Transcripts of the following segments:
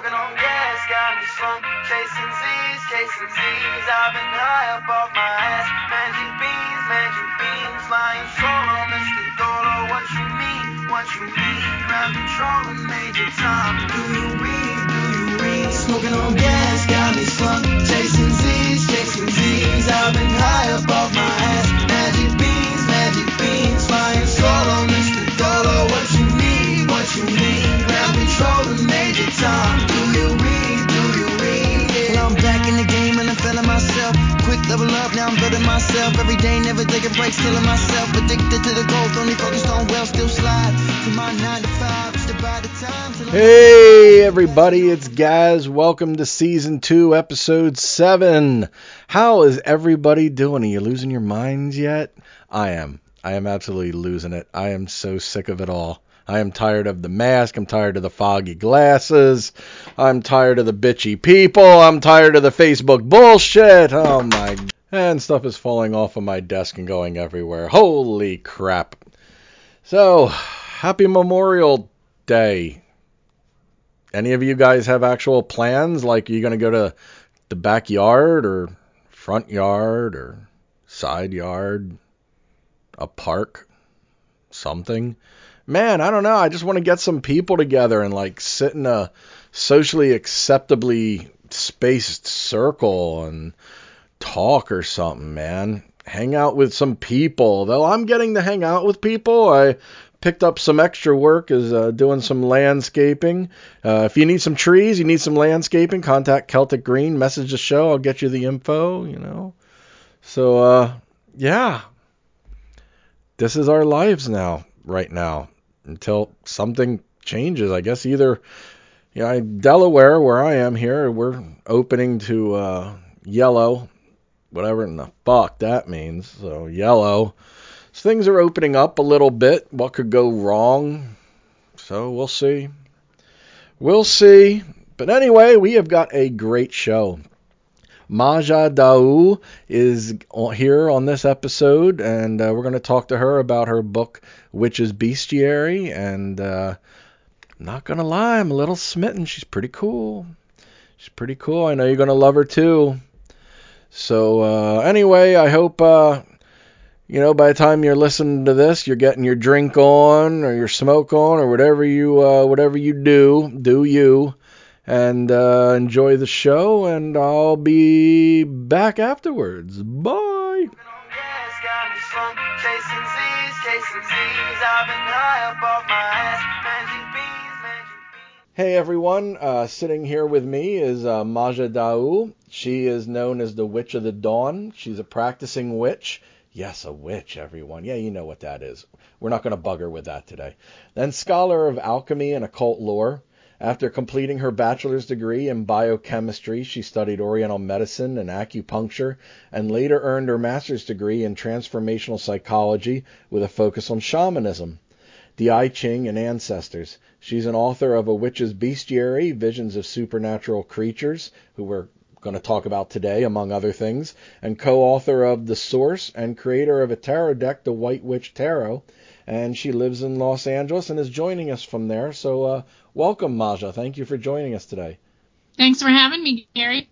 Smoking on gas, got me slung. Chasing Z's, chasing Z's. I've been high up off myself. Addicted to the growth, only focused on wealth, still slide to my nine to five. Just about the time till I'm- Hey everybody, it's Gaz. Welcome to season two, episode seven. How is everybody doing? Are you losing your minds yet? I am. I am absolutely losing it. I am so sick of it all. I am tired of the mask. I'm tired of the foggy glasses. I'm tired of the bitchy people. I'm tired of the Facebook bullshit. Oh my. And stuff is falling off of my desk and going everywhere. Holy crap. So, happy Memorial Day. Any of you guys have actual plans? Like, are you going to go to the backyard or front yard or side yard, a park, something? Man, I don't know. I just want to get some people together and like sit in a socially acceptably spaced circle and talk or something, man. Hang out with some people. Though I'm getting to hang out with people, I picked up some extra work is uh, doing some landscaping. Uh, if you need some trees, you need some landscaping, contact Celtic Green, message the show, I'll get you the info, you know. So uh yeah. This is our lives now, right now, until something changes. I guess either you know, Delaware where I am here, we're opening to uh yellow, whatever in the fuck that means. So yellow. So things are opening up a little bit. What could go wrong? So we'll see. We'll see. But anyway, we have got a great show. Maja D'Aoust is here on this episode, and uh, we're going to talk to her about her book, Witch's Bestiary. And uh, not going to lie, I'm a little smitten. She's pretty cool. She's pretty cool. I know you're going to love her too. So, uh, anyway, I hope uh, you know, by the time you're listening to this, you're getting your drink on or your smoke on or whatever you uh, whatever you do, do you, and uh, enjoy the show. And I'll be back afterwards. Bye. Smoking on gas, got me slung. Chasing Z's, chasing Z's. I've been high up off my ass. Magic beans, magic beans. Hey everyone, uh, sitting here with me is uh, Maja D'Aoust. She is known as the Witch of the Dawn. She's a practicing witch. Yes, a witch, everyone. Yeah, you know what that is. We're not going to bug her with that today. Then scholar of alchemy and occult lore. After completing her bachelor's degree in biochemistry, she studied oriental medicine and acupuncture and later earned her master's degree in transformational psychology with a focus on shamanism, the I Ching, and ancestors. She's an author of A Witch's Bestiary, Visions of Supernatural Creatures, who we're going to talk about today, among other things, and co-author of The Source and creator of a tarot deck, The White Witch Tarot. And she lives in Los Angeles and is joining us from there. So, uh, welcome, Maja. Thank you for joining us today. Thanks for having me, Gary.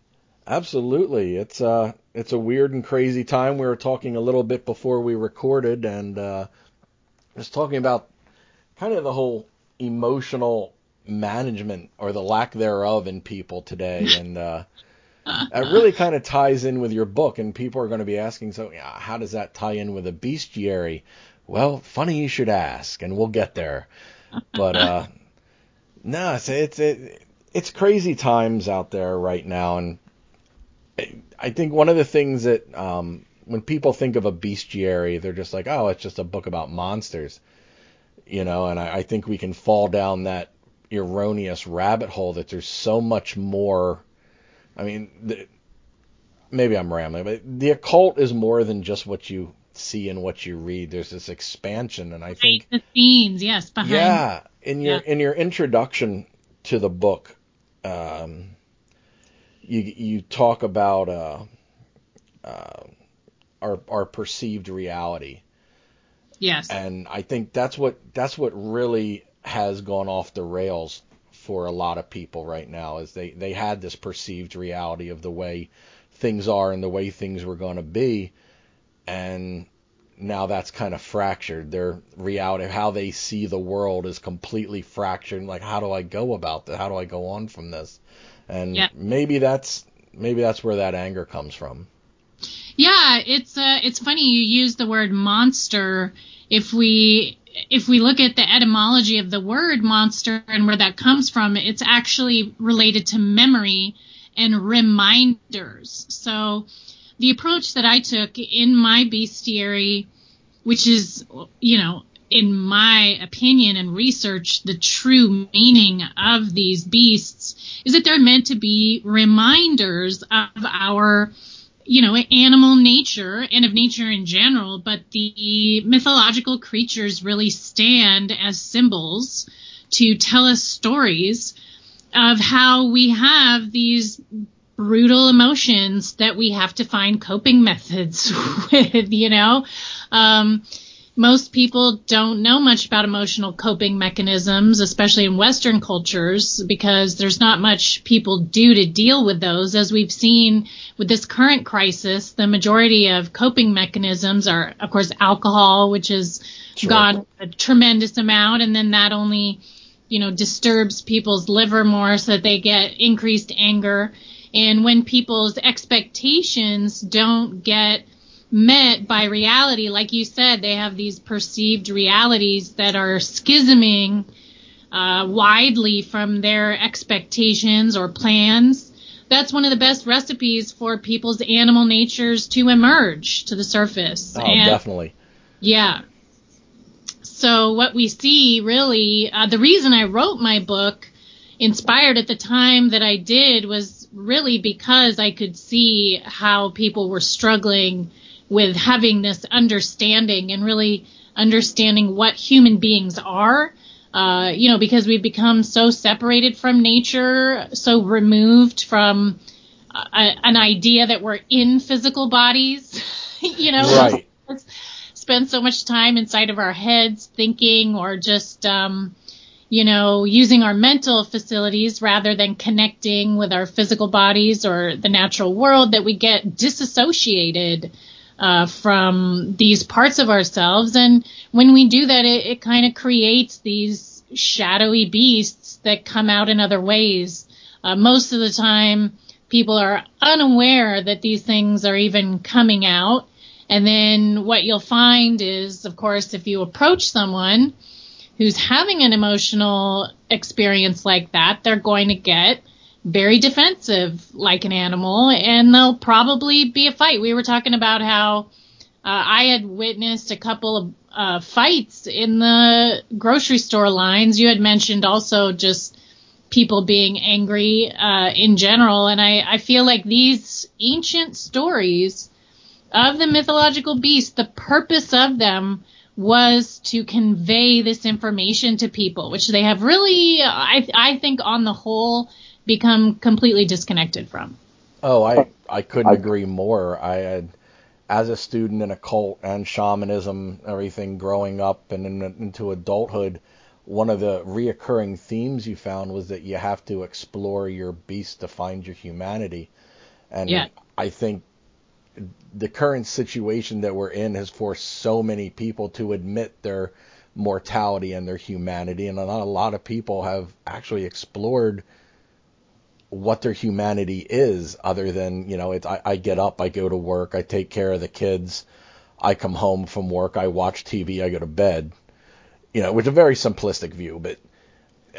Absolutely, it's uh, it's a weird and crazy time. We were talking a little bit before we recorded, and uh, just talking about kind of the whole emotional management or the lack thereof in people today, and uh, it really kind of ties in with your book, and people are going to be asking, so yeah, how does that tie in with a bestiary? Well, funny you should ask, and we'll get there. But uh, no, it's it's it, it's crazy times out there right now, and I think one of the things that um, when people think of a bestiary, they're just like, oh, it's just a book about monsters, you know. And I, I think we can fall down that erroneous rabbit hole that there's so much more. I mean, the, maybe I'm rambling, but the occult is more than just what you see and what you read. There's this expansion, and I think the scenes, yes, behind. yeah, in your Yeah. in your introduction to the book, um, you you talk about uh, uh, our our perceived reality, Yes. and I think that's what that's what really has gone off the rails for a lot of people right now is they they had this perceived reality of the way things are and the way things were going to be. And now that's kind of fractured. Their reality of how they see the world is completely fractured. Like how do I go about that? How do I go on from this? And Yeah. maybe that's maybe that's where that anger comes from. Yeah, it's uh, it's funny you use the word monster. If we if we look at the etymology of the word monster and where that comes from, it's actually related to memory and reminders. So the approach that I took in my bestiary, which is you know in my opinion and research, the true meaning of these beasts is that they're meant to be reminders of our you know, animal nature and of nature in general, but the mythological creatures really stand as symbols to tell us stories of how we have these brutal emotions that we have to find coping methods with, you know. Um, most people don't know much about emotional coping mechanisms, especially in Western cultures, because there's not much people do to deal with those. As we've seen with this current crisis, the majority of coping mechanisms are, of course, alcohol, which has Sure. gone a tremendous amount, and then that only, you know, disturbs people's liver more so that they get increased anger. And when people's expectations don't get met by reality. Like you said, they have these perceived realities that are schisming uh, widely from their expectations or plans. That's one of the best recipes for people's animal natures to emerge to the surface. oh And- definitely yeah. So what we see really, uh, the reason I wrote my book, inspired at the time that I did, was really because I could see how people were struggling with having this understanding and really understanding what human beings are. Uh, you know, because we've become so separated from nature, so removed from uh, an idea that we're in physical bodies. you know, Right. spend so much time inside of our heads thinking or just um, you know using our mental facilities rather than connecting with our physical bodies or the natural world that we get disassociated uh, from these parts of ourselves. And when we do that it, it kind of creates these shadowy beasts that come out in other ways. Uh, most of the time people are unaware that these things are even coming out. And then what you'll find is, of course, if you approach someone who's having an emotional experience like that, they're going to get very defensive like an animal and there'll probably be a fight. We were talking about how uh, I had witnessed a couple of uh, fights in the grocery store lines. You had mentioned also just people being angry uh, in general. And I, I feel like these ancient stories of the mythological beasts, the purpose of them was to convey this information to people, which they have really, I, I think, on the whole, become completely disconnected from. Oh, I I couldn't agree more. I had, as a student in occult and shamanism, everything growing up and in, into adulthood, one of the reoccurring themes you found was that you have to explore your beast to find your humanity. And Yeah. I think the current situation that we're in has forced so many people to admit their mortality and their humanity, and not a lot of people have actually explored what their humanity is other than you know it's I, I get up i go to work i take care of the kids i come home from work i watch tv i go to bed. You know which is a very simplistic view but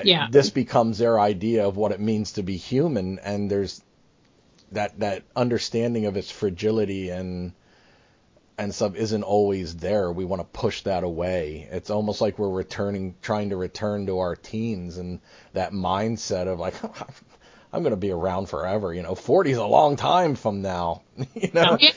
Yeah. this becomes their idea of what it means to be human and there's that that understanding of its fragility and and stuff isn't always there. We want to push that away. It's almost like we're returning trying to return to our teens and that mindset of like I'm going to be around forever you know 40 is a long time from now you know Yeah.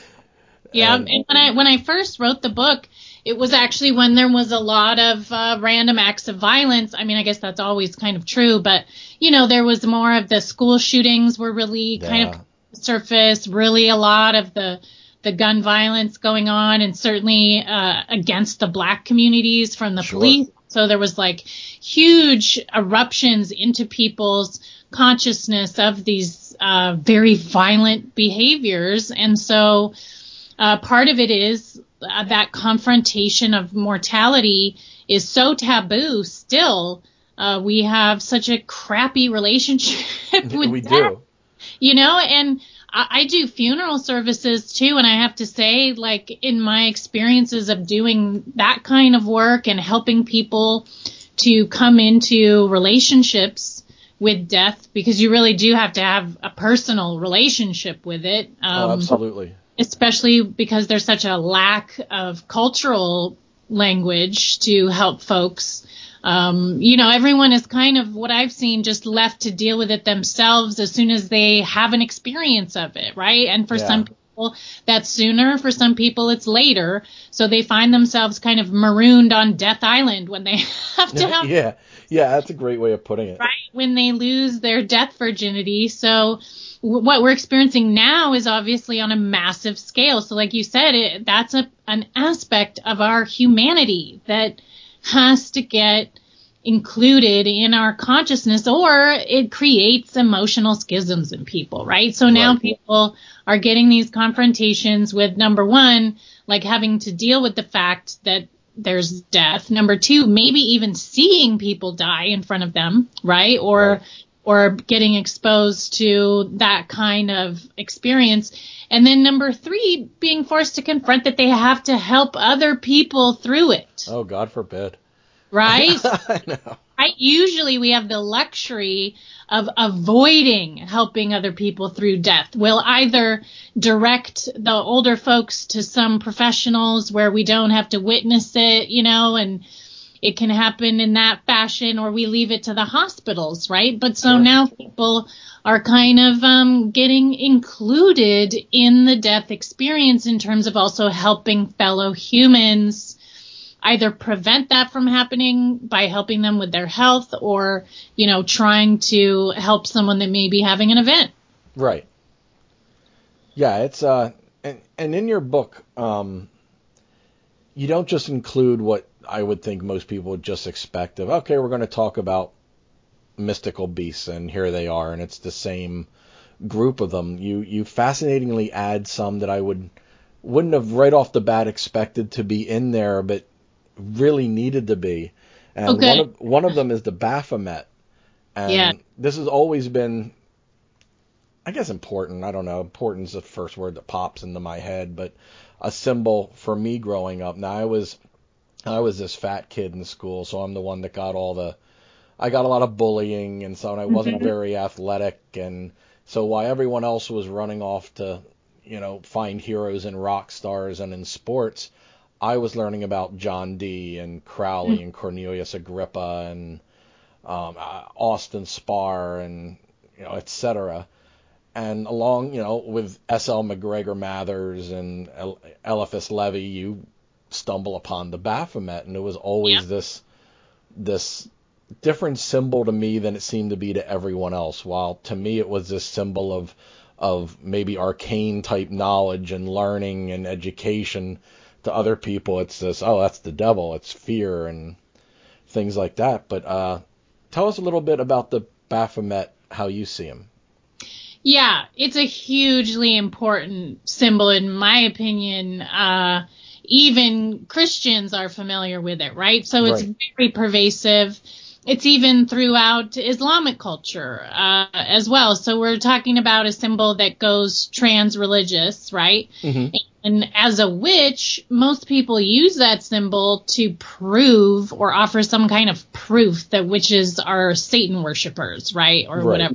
Yeah, And- and when I when I first wrote the book, it was actually when there was a lot of uh, random acts of violence. I mean, I guess that's always kind of true, but you know, there was more of the school shootings were really kind of surface, really a lot of the the gun violence going on, and certainly uh, against the black communities from the Sure. police So there was like huge eruptions into people's consciousness of these uh, very violent behaviors. And so uh, part of it is uh, that confrontation of mortality is so taboo still. Uh, we have such a crappy relationship with we death, do. you know, and I, I do funeral services too, and I have to say, like in my experiences of doing that kind of work and helping people to come into relationships with death, because you really do have to have a personal relationship with it. Um, oh, absolutely. especially because there's such a lack of cultural language to help folks. Um, you know, everyone is kind of what I've seen just left to deal with it themselves as soon as they have an experience of it, right? And for Yeah. some people, that's sooner. For some people, it's later. So they find themselves kind of marooned on Death Island when they have to have yeah, yeah, that's a great way of putting it. right when they lose their death virginity so w- what we're experiencing now is obviously on a massive scale so like you said it, that's a an aspect of our humanity that has to get included in our consciousness or it creates emotional schisms in people right so now Right. people are getting these confrontations with number one like having to deal with the fact that there's death. Number two, maybe even seeing people die in front of them, right? Or Right. or getting exposed to that kind of experience. And then number three, being forced to confront that they have to help other people through it, Oh, God forbid. right? I know. Right? Usually we have the luxury of avoiding helping other people through death. We'll either direct the older folks to some professionals where we don't have to witness it, you know, and it can happen in that fashion, or we leave it to the hospitals, right? But so now people are kind of um, getting included in the death experience in terms of also helping fellow humans either prevent that from happening by helping them with their health or, you know, trying to help someone that may be having an event. Right. Yeah, it's uh and and in your book, um you don't just include what I would think most people would just expect of okay, we're going to talk about mystical beasts and here they are and it's the same group of them. You you fascinatingly add some that I would wouldn't have right off the bat expected to be in there but really needed to be. And Okay. one of one of them is the Baphomet. And Yeah. this has always been I guess important. I don't know. Important is the first word that pops into my head, but a symbol for me growing up. Now I was I was this fat kid in school, so I'm the one that got all the I got a lot of bullying and so and I wasn't Mhm. very athletic and so while everyone else was running off to, you know, find heroes and rock stars and in sports, I was learning about John Dee and Crowley and Cornelius Agrippa and um, uh, Austin Spare and you know, et cetera and along, you know, with S.L. MacGregor Mathers and El- Eliphas Levi, you stumble upon the Baphomet, and it was always Yeah. this this different symbol to me than it seemed to be to everyone else. While to me it was this symbol of of maybe arcane type knowledge and learning and education. To other people, it's this, oh, that's the devil, it's fear and things like that. But uh, tell us a little bit about the Baphomet, how you see him. Yeah, it's a hugely important symbol, in my opinion. Uh, even Christians are familiar with it, right? So it's Right. very pervasive. It's even throughout Islamic culture uh, as well. So we're talking about a symbol that goes trans-religious, right? Mm-hmm. And as a witch, most people use that symbol to prove or offer some kind of proof that witches are Satan worshippers, right? Or Right. whatever.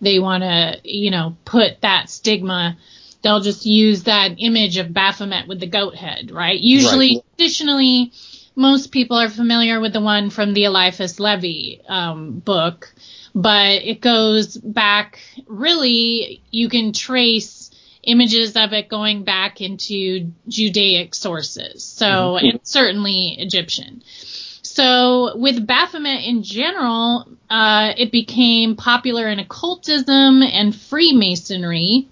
They want to, you know, put that stigma. They'll just use that image of Baphomet with the goat head, right? Usually, traditionally, most people are familiar with the one from the Eliphas Levi um, book, but it goes back really, you can trace images of it going back into Judaic sources. So, and certainly Egyptian. So, with Baphomet in general, uh, it became popular in occultism and Freemasonry,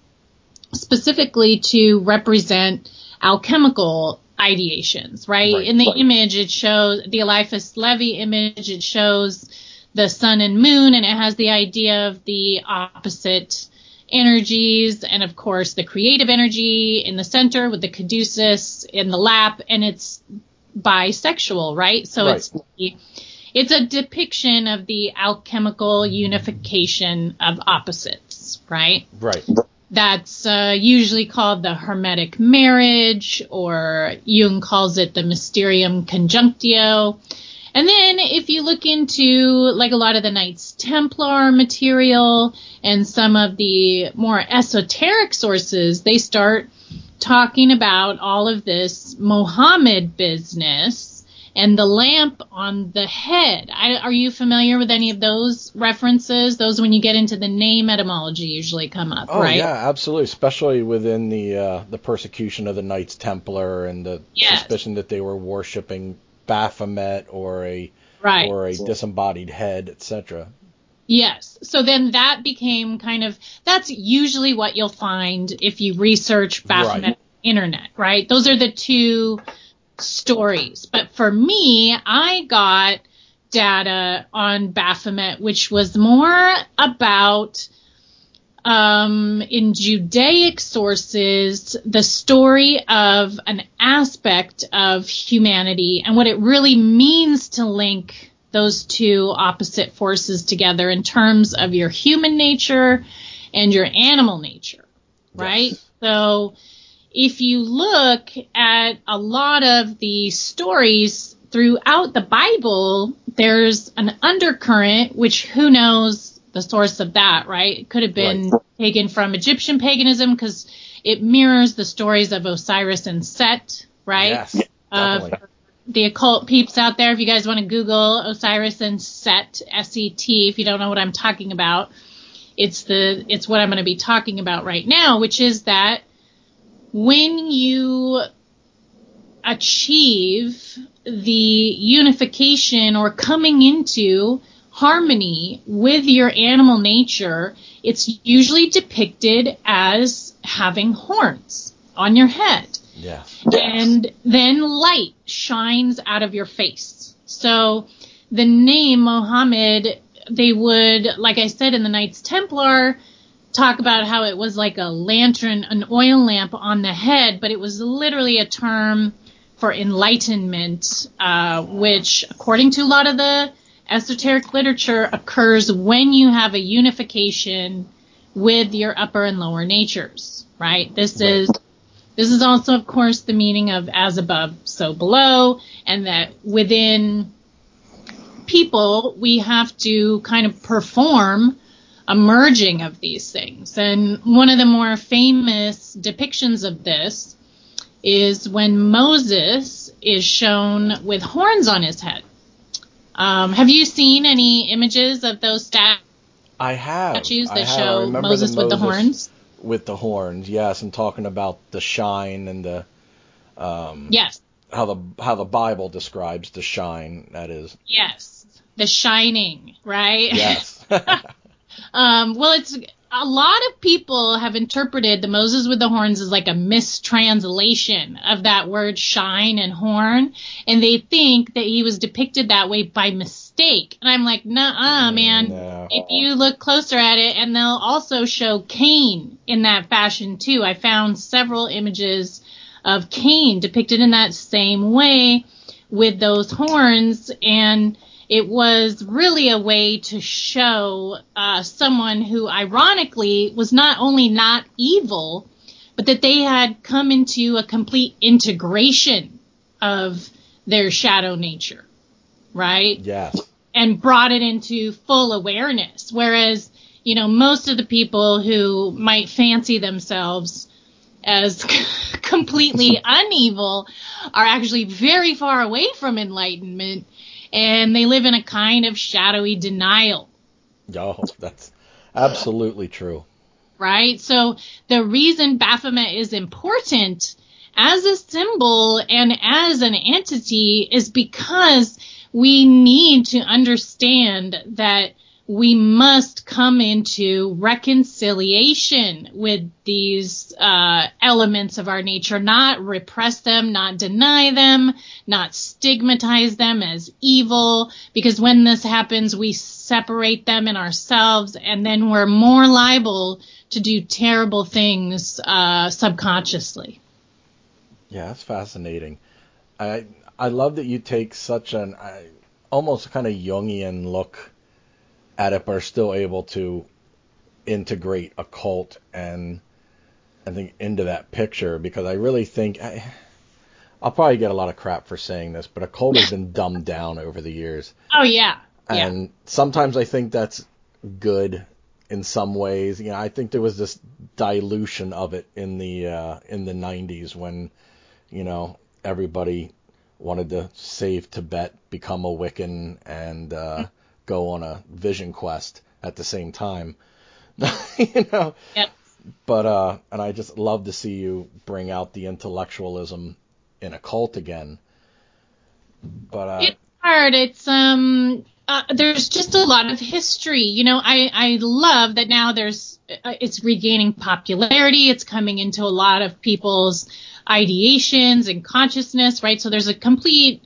specifically to represent alchemical ideations, right? Right, In the right. image, it shows the Eliphas Levi image, it shows the sun and moon, and it has the idea of the opposite energies, and of course, the creative energy in the center with the caduceus in the lap, and it's bisexual, right? So Right. it's it's a depiction of the alchemical unification of opposites, right? Right. That's uh, usually called the hermetic marriage, or Jung calls it the mysterium conjunctio. And then if you look into like a lot of the Knights Templar material and some of the more esoteric sources, they start talking about all of this Mohammed business and the lamp on the head. I, are you familiar with any of those references? Those when you get into the name etymology usually come up, Oh right? yeah, absolutely. Especially within the uh, the persecution of the Knights Templar and the Yes. suspicion that they were worshiping Baphomet or a Right. or a disembodied head, etc. Yes. So then that became kind of that's usually what you'll find if you research Baphomet Right. internet, right? Those are the two stories. But for me, I got data on Baphomet, which was more about um, in Judaic sources, the story of an aspect of humanity and what it really means to link those two opposite forces together in terms of your human nature and your animal nature, right? Yes. So if you look at a lot of the stories throughout the Bible, there's an undercurrent, which who knows the source of that, right? It could have been taken from Egyptian paganism because it mirrors the stories of Osiris and Set, right? Yes, Uh, the occult peeps out there, if you guys want to Google Osiris and Set, S-E-T, if you don't know what I'm talking about, it's the it's what I'm going to be talking about right now, which is that when you achieve the unification or coming into harmony with your animal nature, it's usually depicted as having horns on your head Yes. and then light shines out of your face. So the name Mohammed, they would, like I said in the Knights Templar, talk about how it was like a lantern, an oil lamp on the head, but it was literally a term for enlightenment, uh, which, according to a lot of the esoteric literature, occurs when you have a unification with your upper and lower natures, right? This is this is also, of course, the meaning of as above, so below, and that within people, we have to kind of perform a merging of these things. And one of the more famous depictions of this is when Moses is shown with horns on his head. Um, have you seen any images of those stat- I have. statues I that have. I show remember Moses with the horns? With the horns, yes, and talking about the shine and the um Yes. how the how the Bible describes the shine. That is. Yes. The shining, right? Yes. Um, well, it's a lot of people have interpreted the Moses with the horns as like a mistranslation of that word shine and horn, and they think that he was depicted that way by mistake. And I'm like, nah, man. No. If you look closer at it, and they'll also show Cain in that fashion too. I found several images of Cain depicted in that same way with those horns, and it was really a way to show uh, someone who, ironically, was not only not evil, but that they had come into a complete integration of their shadow nature, right? Yes. and brought it into full awareness. Whereas, you know, most of the people who might fancy themselves as completely unevil are actually very far away from enlightenment and they live in a kind of shadowy denial. Oh, that's absolutely true. right? So the reason Baphomet is important as a symbol and as an entity is because we need to understand that we must come into reconciliation with these uh, elements of our nature, not repress them, not deny them, not stigmatize them as evil, because when this happens, we separate them in ourselves, and then we're more liable to do terrible things uh, subconsciously. Yeah, that's fascinating. I I love that you take such an I, almost kind of Jungian look it, are still able to integrate occult and I think into that picture because I really think I, I'll probably get a lot of crap for saying this, but occult has been dumbed down over the years. Oh yeah. And yeah. sometimes I think that's good in some ways. You know, I think there was this dilution of it in the uh, in the 90s when, you know, everybody wanted to save Tibet, become a Wiccan, and uh, go on a vision quest at the same time. you know. Yep. But uh, and I just love to see you bring out the intellectualism in occult again. But uh, it's hard. It's um. Uh, there's just a lot of history. You know, I, I love that now there's, uh, it's regaining popularity. It's coming into a lot of people's ideations and consciousness, right? So there's a complete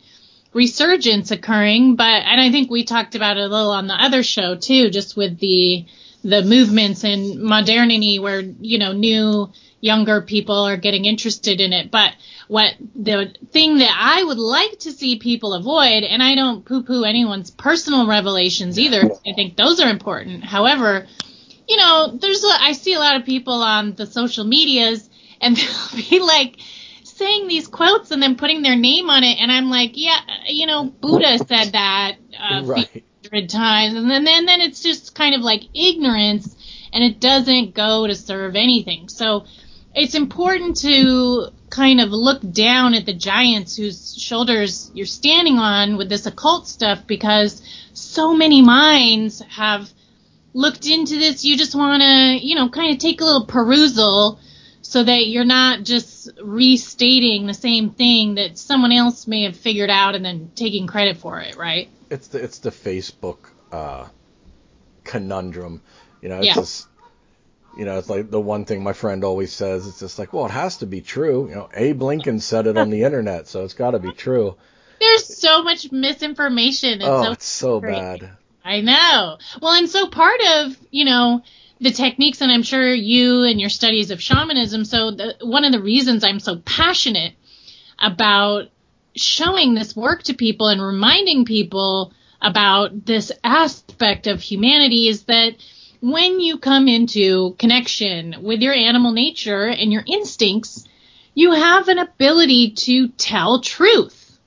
resurgence occurring, but and I think we talked about it a little on the other show too, just with the the movements and modernity where you know new younger people are getting interested in it. But what the thing that I would like to see people avoid, and I don't poo-poo anyone's personal revelations either. I think those are important. However, you know, there's a, I see a lot of people on the social medias and they'll be like saying these quotes and then putting their name on it, and I'm like, yeah, you know, Buddha said that uh, right. hundred times, and then then then it's just kind of like ignorance, and it doesn't go to serve anything. So it's important to kind of look down at the giants whose shoulders you're standing on with this occult stuff because so many minds have looked into this. You just want to, you know, kind of take a little perusal so that you're not just restating the same thing that someone else may have figured out and then taking credit for it, right? It's the it's the Facebook uh, conundrum. You know, it's Yeah. just you know, it's like the one thing my friend always says. It's just like, well, it has to be true. You know, Abe Lincoln said it on the internet, so it's got to be true. There's so much misinformation. And oh, so it's so great. bad. I know. Well, and so part of, you know, the techniques, and I'm sure you and your studies of shamanism, so the, one of the reasons I'm so passionate about showing this work to people and reminding people about this aspect of humanity is that when you come into connection with your animal nature and your instincts, you have an ability to tell truth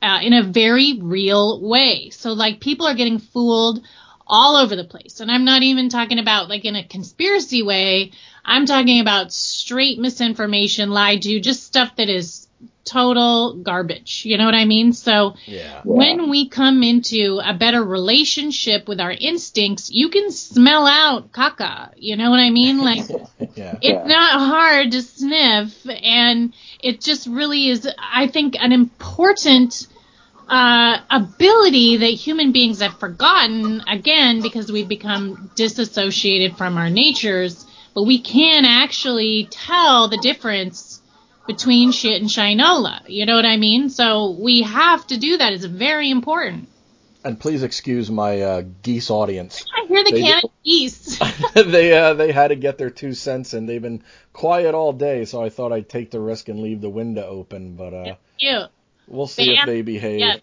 uh, in a very real way. So, like, people are getting fooled all over the place. And I'm not even talking about like in a conspiracy way. I'm talking about straight misinformation, lied to, just stuff that is total garbage. You know what I mean? So Yeah. when we come into a better relationship with our instincts, you can smell out caca. You know what I mean? Like Yeah. it's not hard to sniff and it just really is i think an important uh, ability that human beings have forgotten again because we've become disassociated from our natures but we can actually tell the difference between shit and shinola you know what i mean so we have to do that it's very important And please excuse my uh, geese audience. i hear the They can of geese they uh, they had to get their two cents in. They've been quiet all day, so I thought I'd take the risk and leave the window open. But uh. We'll see They if they behave.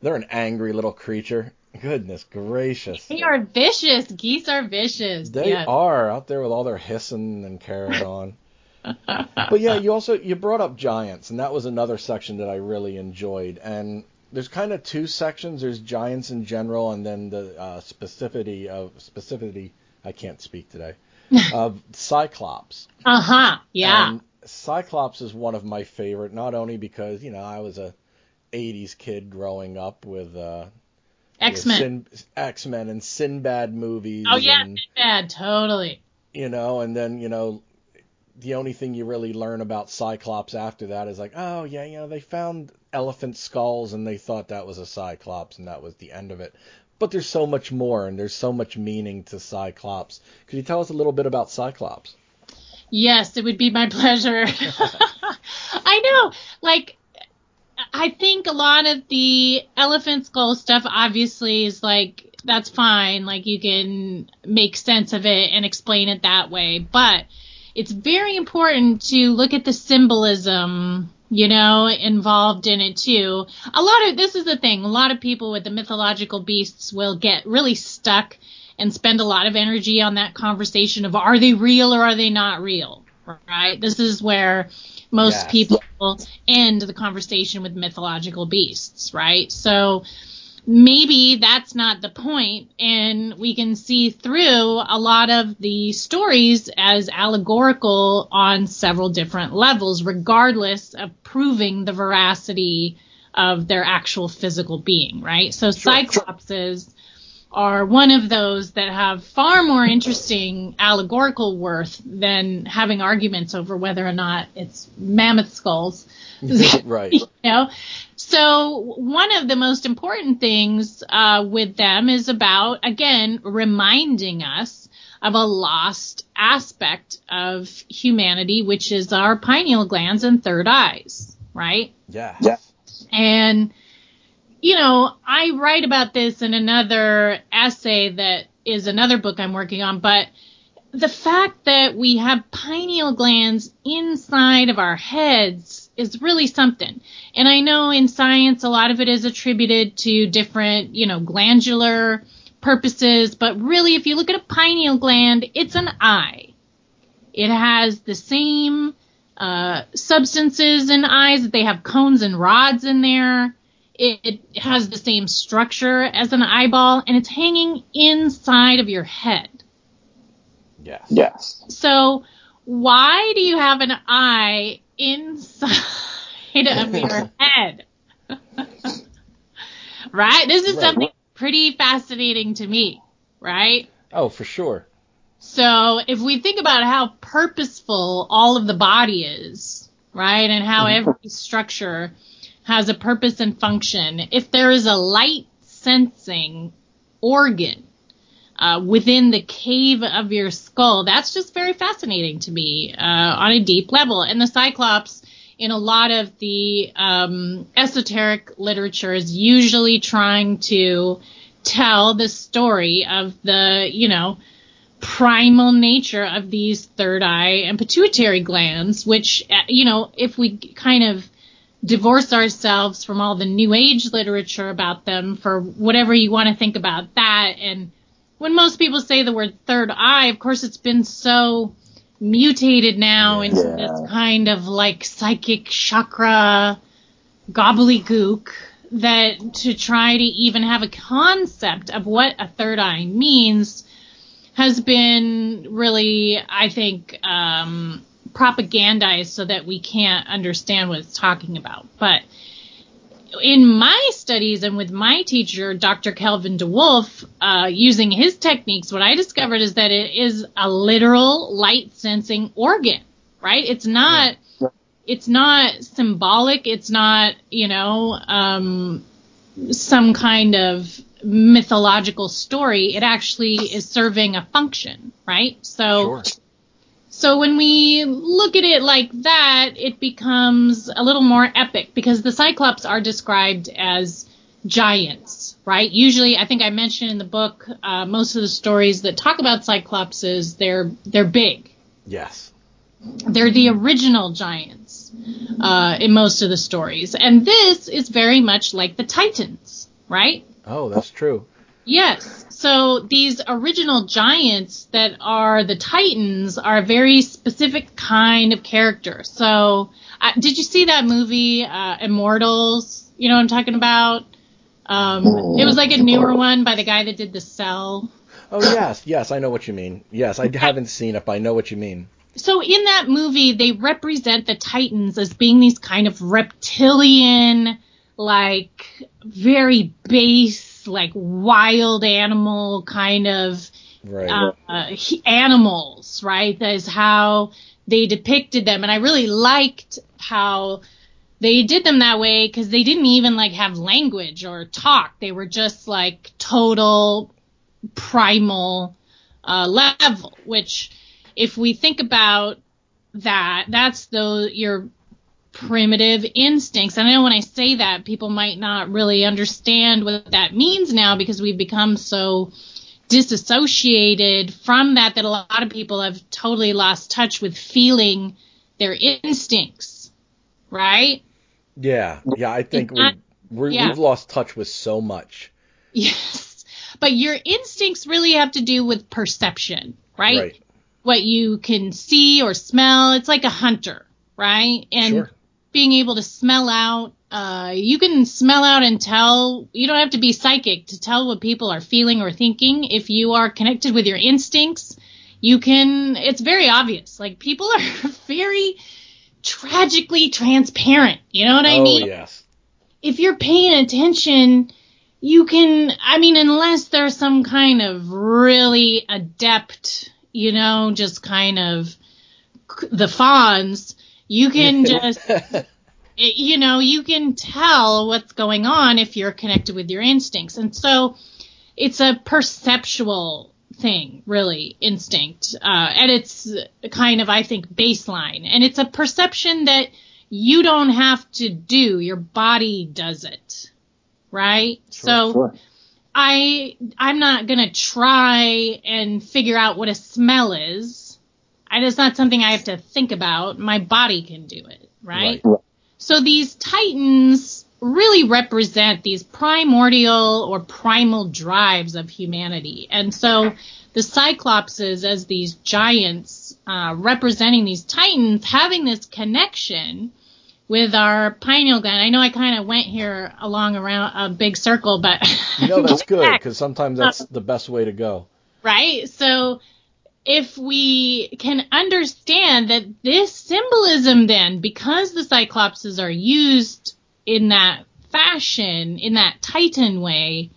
They're an angry little creature. Goodness gracious. they are vicious geese are vicious They Yeah. are out there with all their hissing and carrying on. but yeah, you also you brought up giants, and that was another section that I really enjoyed. And there's kind of two sections. There's giants in general, and then the uh, specificity of specificity. I can't speak today. of Cyclops. uh-huh yeah And Cyclops is one of my favorite, not only because you know I was a '80s kid growing up with uh, x-men X Men and Sinbad movies. Oh yeah, and, bad, totally. you know, and then you know, the only thing you really learn about Cyclops after that is like, oh yeah, you know, they found elephant skulls and they thought that was a Cyclops and that was the end of it. but there's so much more and there's so much meaning to Cyclops. Could you tell us a little bit about Cyclops? Yes, it would be my pleasure. I know. Like, I think a lot of the elephant skull stuff obviously is like, that's fine. Like, you can make sense of it and explain it that way. But it's very important to look at the symbolism you know, involved in it too. A lot of this is the thing. A lot of people with the mythological beasts will get really stuck and spend a lot of energy on that conversation of are they real or are they not real? Right? This is where most yes. people end the conversation with mythological beasts, right? So maybe that's not the point and we can see through a lot of the stories as allegorical on several different levels regardless of proving the veracity of their actual physical being right so sure, cyclopses sure. Are one of those that have far more interesting allegorical worth than having arguments over whether or not it's mammoth skulls right. you know, so one of the most important things uh, with them is about again reminding us of a lost aspect of humanity, which is our pineal glands and third eyes, right? Yeah. Yeah. And you know, I write about this in another essay that is another book I'm working on, but the fact that we have pineal glands inside of our heads is really something. And I know in science a lot of it is attributed to different, you know, glandular purposes, but really if you look at a pineal gland, it's an eye. It has the same uh, substances in eyes. That they have cones and rods in there. It, it has the same structure as an eyeball, and it's hanging inside of your head. Yes. Yes. So why do you have an eye inside of your head. right? This is right. something pretty fascinating to me, right? Oh, for sure. So if we think about how purposeful all of the body is, right, and how mm-hmm. every structure has a purpose and function, if there is a light sensing organ uh, within the cave of your skull. That's just very fascinating to me uh, on a deep level. And the Cyclops, in a lot of the um, esoteric literature, is usually trying to tell the story of the, you know, primal nature of these third eye and pituitary glands, which, uh, you know, if we kind of divorce ourselves from all the new age literature about them for whatever you want to think about that and when most people say the word third eye, of course, it's been so mutated now yeah. into this kind of like psychic chakra gobbledygook that to try to even have a concept of what a third eye means has been really, I think, um, propagandized so that we can't understand what it's talking about. But in my studies and with my teacher, Dr. Kelvin DeWolf, uh, using his techniques, what I discovered is that it is a literal light sensing organ, right? It's not, yeah. it's not symbolic. It's not, you know, um, some kind of mythological story. It actually is serving a function, right? So, sure. So when we look at it like that, it becomes a little more epic because the Cyclops are described as giants, right? Usually, I think I mentioned in the book, uh, most of the stories that talk about Cyclopses, they're they're big. Yes. They're the original giants uh, in most of the stories, and this is very much like the Titans, right? Oh, that's true. Yes. So these original giants that are the Titans are a very specific kind of character. So uh, did you see that movie uh, Immortals? You know what I'm talking about? Um, it was like a newer one by the guy that did The Cell. Oh yes, yes, I know what you mean. Yes, I haven't seen it, but I know what you mean. So in that movie, they represent the Titans as being these kind of reptilian, like very base like wild animal kind of right. uh, animals, right? That is how they depicted them, and I really liked how they did them that way because they didn't even like have language or talk. They were just like total primal uh, level. Which, if we think about that, that's the your primitive instincts. And I know when I say that, people might not really understand what that means now because we've become so disassociated from that that a lot of people have totally lost touch with feeling their instincts, right? Yeah, yeah, I think we we're, yeah. we've lost touch with so much. Yes. But your instincts really have to do with perception, right? Right. What you can see or smell. It's like a hunter, right? And Sure. Being able to smell out, uh, you can smell out and tell. You don't have to be psychic to tell what people are feeling or thinking. If you are connected with your instincts, you can, it's very obvious. Like people are very tragically transparent. You know what I mean? oh mean? yes. if you're paying attention, you can, I mean, unless there's some kind of really adept, you know, just kind of the fawns, you can just, it- you know, you can tell what's going on if you're connected with your instincts. And so it's a perceptual thing, really, instinct. Uh, and it's kind of, I think, baseline. And it's a perception that you don't have to do, your body does it. Right? So Sure. I I'm not gonna try and figure out what a smell is. And it's not something I have to think about. My body can do it, right? Right. So these titans really represent these primordial or primal drives of humanity. And so the Cyclopses as these giants uh, representing these titans having this connection with our pineal gland. I know I kind of went here along around a big circle, but You know that's good because sometimes that's the best way to go. right? So if we can understand that this symbolism then, because the Cyclopses are used in that fashion, in that Titan way,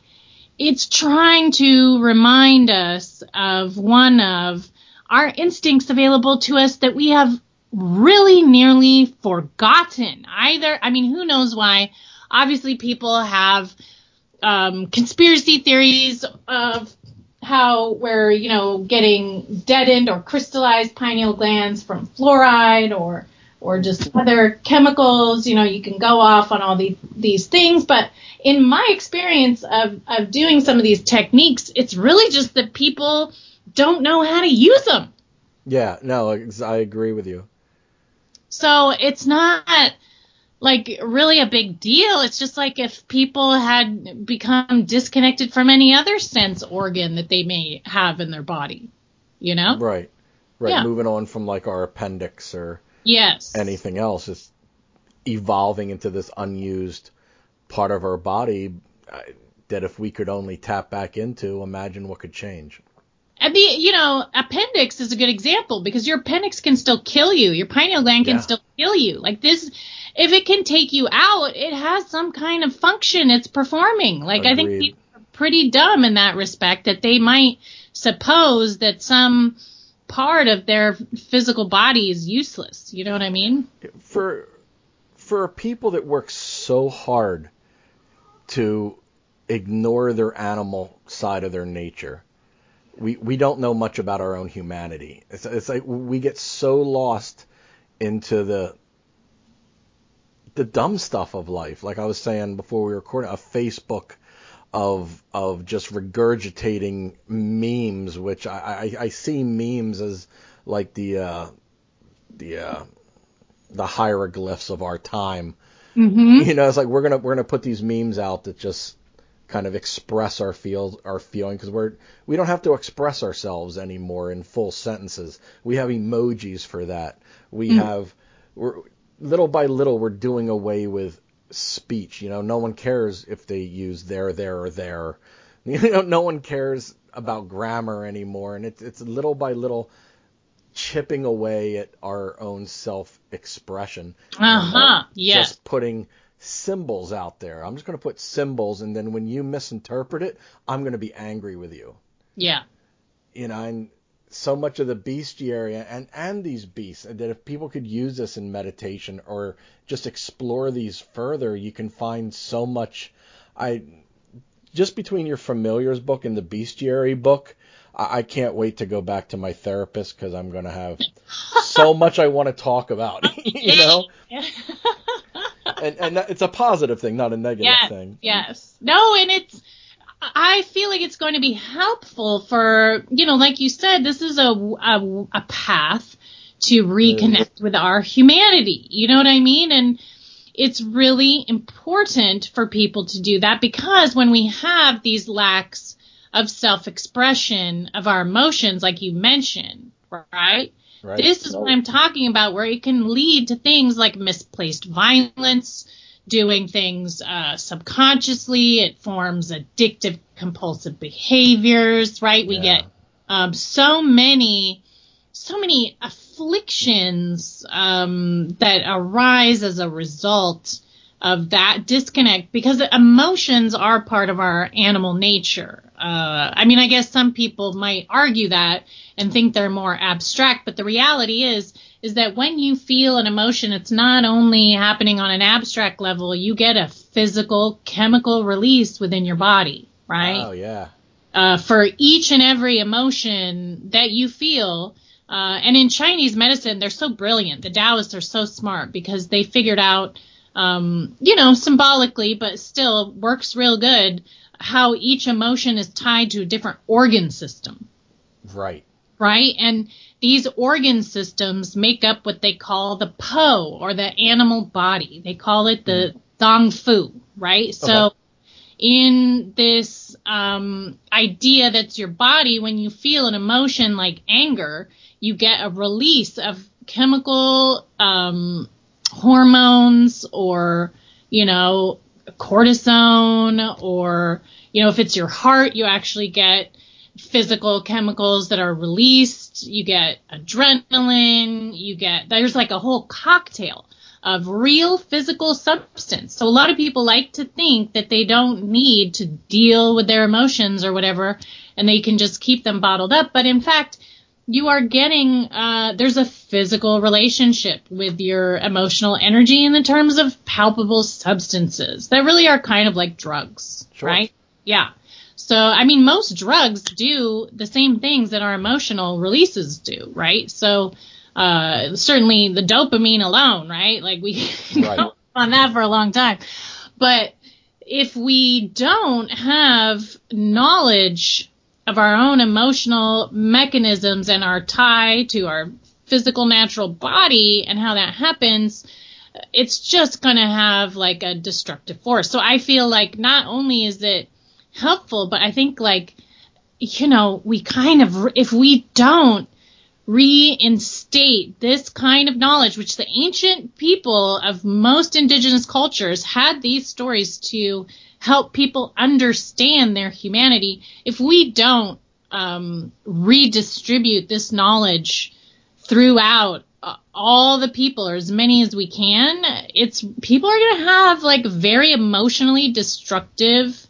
it's trying to remind us of one of our instincts available to us that we have really nearly forgotten. Either, I mean, who knows why? Obviously, people have um, conspiracy theories of how we're, you know, getting deadened or crystallized pineal glands from fluoride or or just other chemicals. You know, you can go off on all these these things, but in my experience of of doing some of these techniques, it's really just that people don't know how to use them. Yeah, no, I agree with you. So it's not like really a big deal. It's just like if people had become disconnected from any other sense organ that they may have in their body, you know? Right. Right. Yeah. Moving on from like our appendix or Yes. anything else, it's evolving into this unused part of our body uh, that if we could only tap back into, imagine what could change. And the you know appendix is a good example because your appendix can still kill you. Your pineal gland can Yeah. still kill you. Like this, if it can take you out, it has some kind of function it's performing. Like I think people are pretty dumb in that respect that they might suppose that some part of their physical body is useless. You know what I mean? for for people that work so hard to ignore their animal side of their nature, we we don't know much about our own humanity. It's, it's like we get so lost into the the dumb stuff of life. Like I was saying before we were recording, a Facebook of of just regurgitating memes, which I, I, I see memes as like the uh, the uh, the hieroglyphs of our time. Mm-hmm. You know, it's like we're gonna we're gonna put these memes out that just kind of express our feel our feeling because we're we don't have to express ourselves anymore in full sentences. We have emojis for that. We have we're little by little we're doing away with speech. You know, no one cares if they use there, there, or there. You know, no one cares about grammar anymore, and it's it's little by little chipping away at our own self-expression. Uh huh. Yes. Just putting symbols out there. I'm just going to put symbols, and then when you misinterpret it, I'm going to be angry with you. Yeah. You know, and so much of the bestiary and and these beasts that if people could use this in meditation or just explore these further, you can find so much. I just between your familiars book and the bestiary book, I, I can't wait to go back to my therapist because I'm going to have so much I want to talk about. you know. and and it's a positive thing, not a negative yes, thing. Yes. No, and it's I feel like it's going to be helpful for, you know, like you said, this is a, a, a path to reconnect with our humanity. You know what I mean? And it's really important for people to do that because when we have these lacks of self expression of our emotions, like you mentioned, right? Right. This is what I'm talking about, where it can lead to things like misplaced violence, doing things uh, subconsciously. It forms addictive compulsive behaviors, right? We yeah. get um, so many, so many afflictions um, that arise as a result of that disconnect because emotions are part of our animal nature. Uh, I mean, I guess some people might argue that and think they're more abstract, but the reality is is that when you feel an emotion, it's not only happening on an abstract level, you get a physical chemical release within your body, right? Oh, yeah. Uh, for each and every emotion that you feel. Uh, and in Chinese medicine, they're so brilliant. The Taoists are so smart because they figured out, um, you know, symbolically, but still works real good, how each emotion is tied to a different organ system. Right. Right. And these organ systems make up what they call the Po or the animal body. They call it the mm. Zang Fu, right? Okay. So in this um, idea that's your body, when you feel an emotion like anger, you get a release of chemical um, hormones or, you know, cortisone or, you know, if it's your heart, you actually get physical chemicals that are released. You get adrenaline. You get, there's like a whole cocktail of real physical substance. So a lot of people like to think that they don't need to deal with their emotions or whatever, and they can just keep them bottled up. But in fact, you are getting, uh, there's a physical relationship with your emotional energy in the terms of palpable substances that really are kind of like drugs, sure. right? Yeah. So, I mean, most drugs do the same things that our emotional releases do, right? So, uh, certainly the dopamine alone, right? Like we right. on that for a long time. But if we don't have knowledge of our own emotional mechanisms and our tie to our physical natural body and how that happens, it's just going to have like a destructive force. So I feel like not only is it helpful, but I think like, you know, we kind of, if we don't reinstate this kind of knowledge, which the ancient people of most indigenous cultures had these stories to help people understand their humanity. If we don't um, redistribute this knowledge throughout uh, all the people or as many as we can, it's people are going to have like very emotionally destructive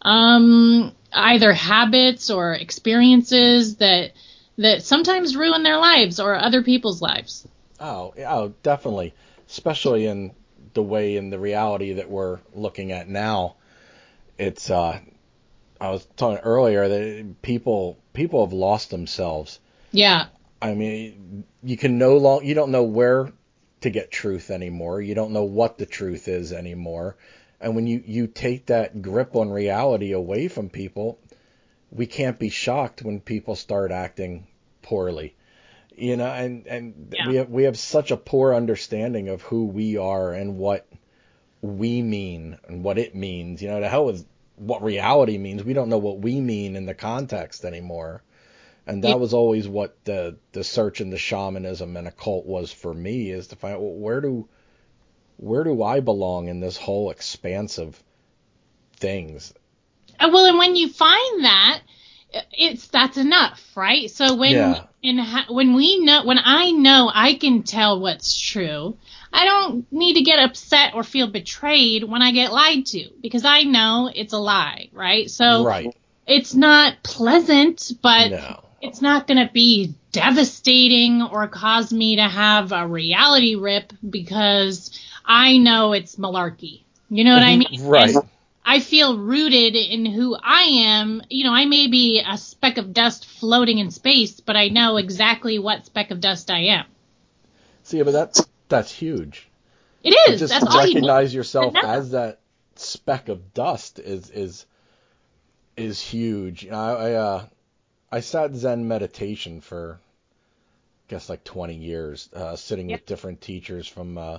um, either habits or experiences that that sometimes ruin their lives or other people's lives. Oh, oh, definitely, especially in the way in the reality that we're looking at now. It's uh, I was talking earlier that people people have lost themselves. Yeah. I mean, you can no long you don't know where to get truth anymore. You don't know what the truth is anymore. And when you, you take that grip on reality away from people, we can't be shocked when people start acting poorly. You know, and, and yeah. we have we have such a poor understanding of who we are and what we mean and what it means. You know, the hell with what reality means. We don't know what we mean in the context anymore. And that yeah. was always what the the search and the shamanism and occult was for me is to find out well, where do where do I belong in this whole expanse of things? Uh, well, and when you find that, it's that's enough, right? So when yeah. in when we know when I know I can tell what's true, I don't need to get upset or feel betrayed when I get lied to because I know it's a lie, right? So right. it's not pleasant, but no. it's not going to be devastating or cause me to have a reality rip because I know it's malarkey. You know what I mm-hmm. mean? Right. And I feel rooted in who I am. You know, I may be a speck of dust floating in space, but I know exactly what speck of dust I am. See, but that's that's huge. It is. Just That's all you recognize yourself as that speck of dust is is is huge. I I, uh, I sat Zen meditation for I guess like 20 years, uh, sitting Yep. with different teachers from uh,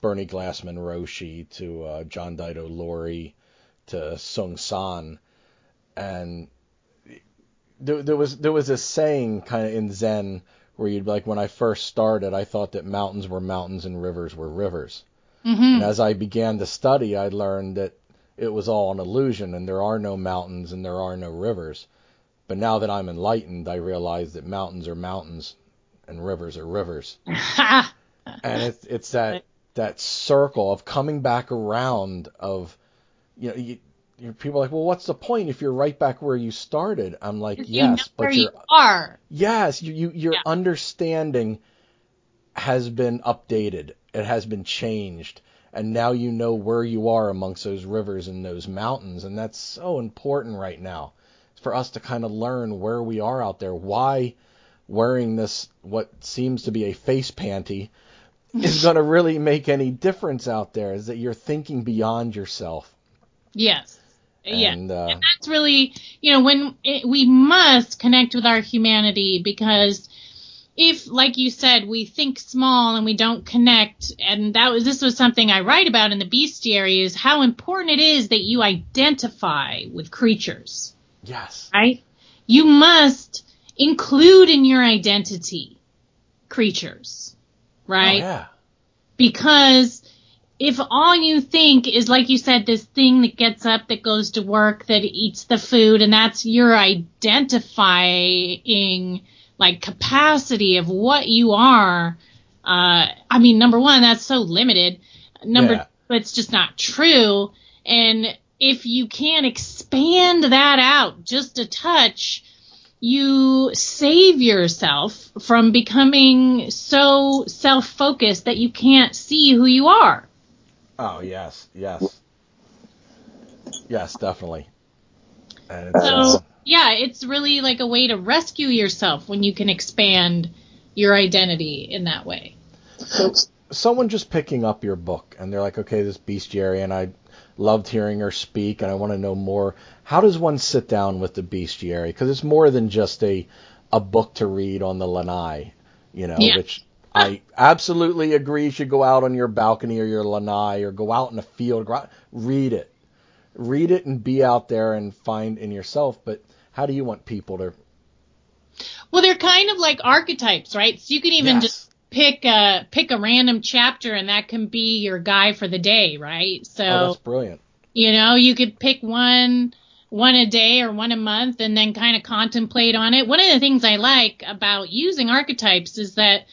Bernie Glassman Roshi to uh, John Daido Loori to Seung Sahn, and there, there was there was a saying kind of in Zen where you'd be like, when I first started, I thought that mountains were mountains and rivers were rivers. Mhm. And as I began to study, I learned that it was all an illusion and there are no mountains and there are no rivers. But now that I'm enlightened, I realize that mountains are mountains and rivers are rivers. And it's it's that that circle of coming back around of you know you, you people are like, well, what's the point if you're right back where you started? I'm like, you know yes, where but you you're are. Yes, you, you your Yeah. understanding has been updated. It has been changed. And now you know where you are amongst those rivers and those mountains. And that's so important right now for us to kind of learn where we are out there. Why wearing this, what seems to be a face panty, is going to really make any difference out there. Is that you're thinking beyond yourself. Yes. Yeah. And, uh, and that's really, you know, when it, we must connect with our humanity because if, like you said, we think small and we don't connect, and that was this was something I write about in the bestiary is how important it is that you identify with creatures, yes. right? You must include in your identity creatures, right? Oh, yeah. because if all you think is like you said this thing that gets up that goes to work that eats the food and that's your identifying like capacity of what you are uh i mean number one that's so limited number Yeah. two it's just not true and if you can expand that out just a touch you save yourself from becoming so self-focused that you can't see who you are. Oh yes, yes, yes, definitely. And it's, So, uh, yeah, it's really like a way to rescue yourself when you can expand your identity in that way. so someone just picking up your book and they're like, okay, this bestiary, and I loved hearing her speak, and I want to know more. How does one sit down with the bestiary? Because it's more than just a a book to read on the lanai, you know, Yeah. which I absolutely agree. You should go out on your balcony or your lanai or go out in a field, go out, read it, read it, and be out there and find in yourself. But how do you want people to? Well, they're kind of like archetypes, right? So you can even Yes. just pick a pick a random chapter and that can be your guy for the day, right? So Oh, that's brilliant. You know, you could pick one one a day or one a month and then kind of contemplate on it. One of the things I like about using archetypes is that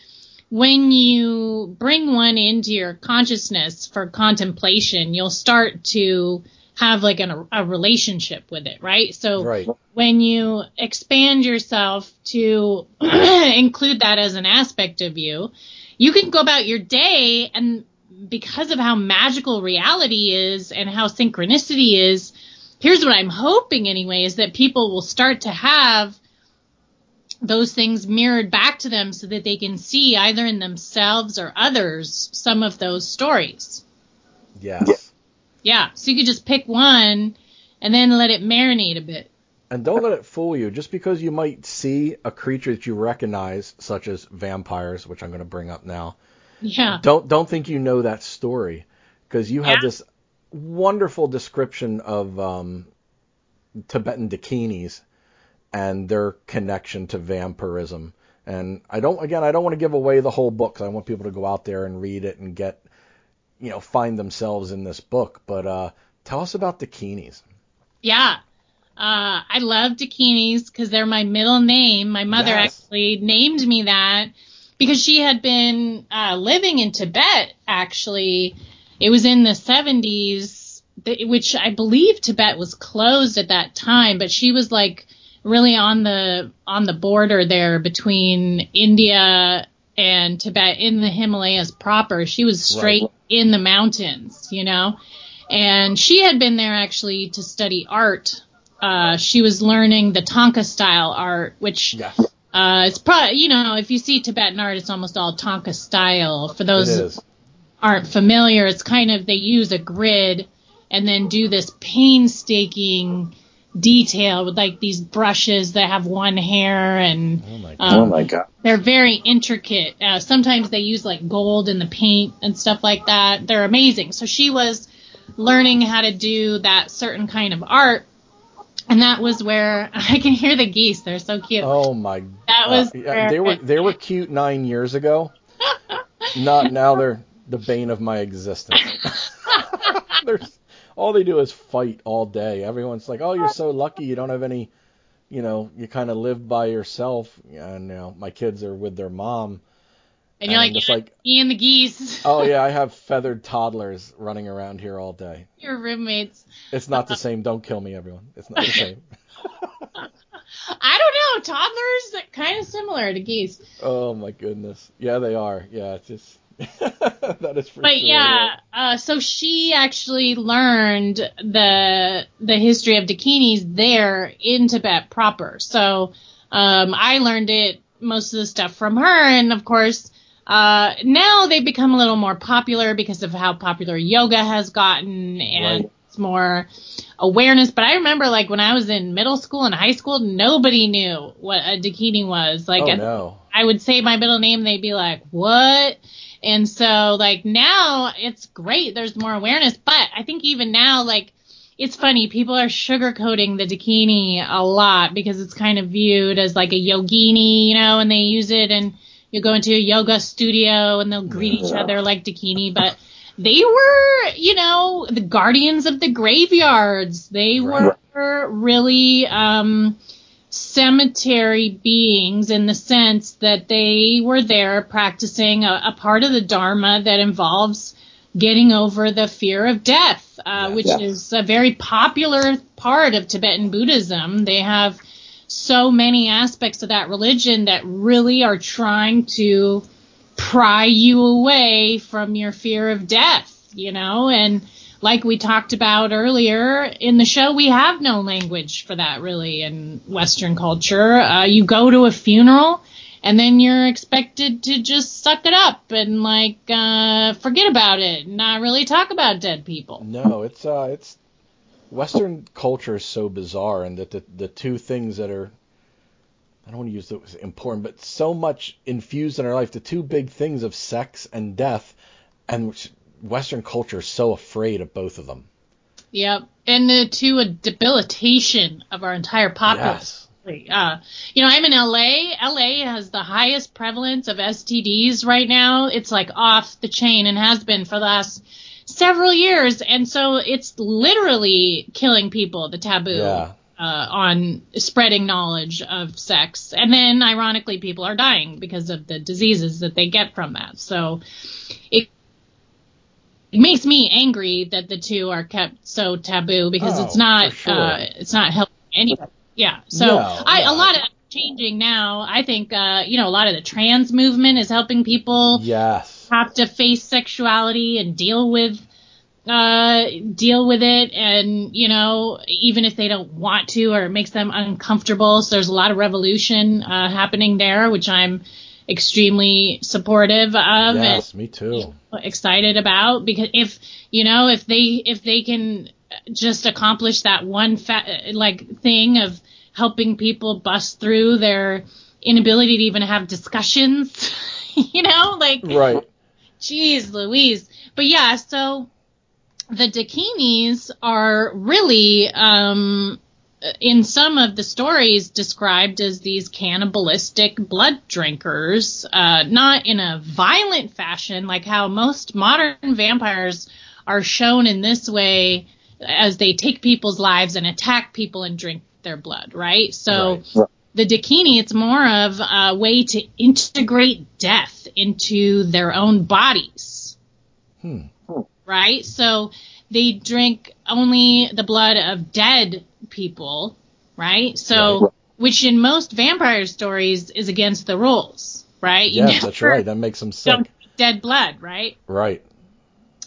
when you bring one into your consciousness for contemplation, you'll start to have like an, a relationship with it, right? So Right. when you expand yourself to include that as an aspect of you, you can go about your day and because of how magical reality is and how synchronicity is, here's what I'm hoping anyway is that people will start to have those things mirrored back to them so that they can see either in themselves or others some of those stories. Yes. Yeah, so you could just pick one and then let it marinate a bit. And don't let it fool you. Just because you might see a creature that you recognize, such as vampires, which I'm going to bring up now, Yeah. don't don't think you know that story, because you have Yeah. this wonderful description of um, Tibetan dakinis and their connection to vampirism. And I don't, again, I don't want to give away the whole book. I want people to go out there and read it and get, you know, find themselves in this book. But uh, tell us about dakinis. Yeah. Uh, I love dakinis because they're my middle name. My mother Yes. actually named me that because she had been uh, living in Tibet, actually. It was in the 70s, which I believe Tibet was closed at that time, but she was like really on the on the border there between India and Tibet in the Himalayas proper. She was straight Right. in the mountains, you know. And she had been there actually to study art. Uh, she was learning the thangka style art, which Yes, uh, it's probably you know if you see Tibetan art, it's almost all thangka style. For those aren't familiar, it's kind of they use a grid and then do this painstaking detail with like these brushes that have one hair and Oh my um, my god. they're very intricate. Uh, sometimes they use like gold in the paint and stuff like that. They're amazing. So she was learning how to do that certain kind of art. And that was where I can hear the geese. They're so cute. Oh my. God, that was uh, yeah, they were they were cute nine years ago. Not now they're the bane of my existence. There's all they do is fight all day. Everyone's like, "Oh, you're so lucky. You don't have any, you know, you kind of live by yourself." And you know, my kids are with their mom. and you're I'm like, just like, me and the geese. "Oh yeah, I have feathered toddlers running around here all day." Your roommates. It's not the same. Don't kill me, everyone. It's not the same. I don't know. Toddlers, kind of similar to geese. Oh my goodness. Yeah, they are. Yeah, it's just that is for But sure. yeah, uh, so she actually learned the the history of dakinis there in Tibet proper. So um, I learned it most of the stuff from her, and of course. Uh, now they've become a little more popular because of how popular yoga has gotten and Right. it's more awareness. But I remember like when I was in middle school and high school, nobody knew what a dakini was. Like oh no. I would say my middle name, they'd be like, what? And so, like, now it's great. There's more awareness. But I think even now, like, it's funny. People are sugarcoating the dakini a lot because it's kind of viewed as like a yogini, you know, and they use it and you go into a yoga studio and they'll greet each other like dakini. But they were, you know, the guardians of the graveyards. They were really, um, cemetery beings in the sense that they were there practicing a, a part of the Dharma that involves getting over the fear of death, uh, which Yeah. is a very popular part of Tibetan Buddhism. They have so many aspects of that religion that really are trying to pry you away from your fear of death, you know, and like we talked about earlier in the show, we have no language for that really in Western culture. Uh, you go to a funeral and then you're expected to just suck it up and like uh, forget about it, and not really talk about dead people. No, it's uh, it's Western culture is so bizarre, and that the the two things that are I don't want to use the word important, but so much infused in our life, the two big things of sex and death, and which Western culture is so afraid of both of them. Yep, and uh, to a debilitation of our entire populace. Yes. Uh, you know, I'm in LA. LA has the highest prevalence of STDs right now. It's like off the chain and has been for the last several years. And so it's literally killing people, the taboo Yeah. uh, on spreading knowledge of sex. And then, ironically, people are dying because of the diseases that they get from that. So it makes me angry that the two are kept so taboo because Oh, it's not sure. uh, it's not helping anybody. Yeah. So No, I no. a lot of changing now. I think uh, you know a lot of the trans movement is helping people Yes. have to face sexuality and deal with uh deal with it and you know even if they don't want to or it makes them uncomfortable so there's a lot of revolution uh happening there which i'm extremely supportive of and Yes, me too. excited about because if you know if they if they can just accomplish that one fa- like thing of helping people bust through their inability to even have discussions you know like Right. Jeez Louise. But yeah, so the dakinis are really, um, in some of the stories described as these cannibalistic blood drinkers, uh, not in a violent fashion like how most modern vampires are shown in this way as they take people's lives and attack people and drink their blood, right? So Right. the Dakini, it's more of a way to integrate death into their own bodies. Hmm. Right? So they drink only the blood of dead people, right? So which in most vampire stories is against the rules, right? You Yes, that's right. That makes them sick. Dead blood, right? Right.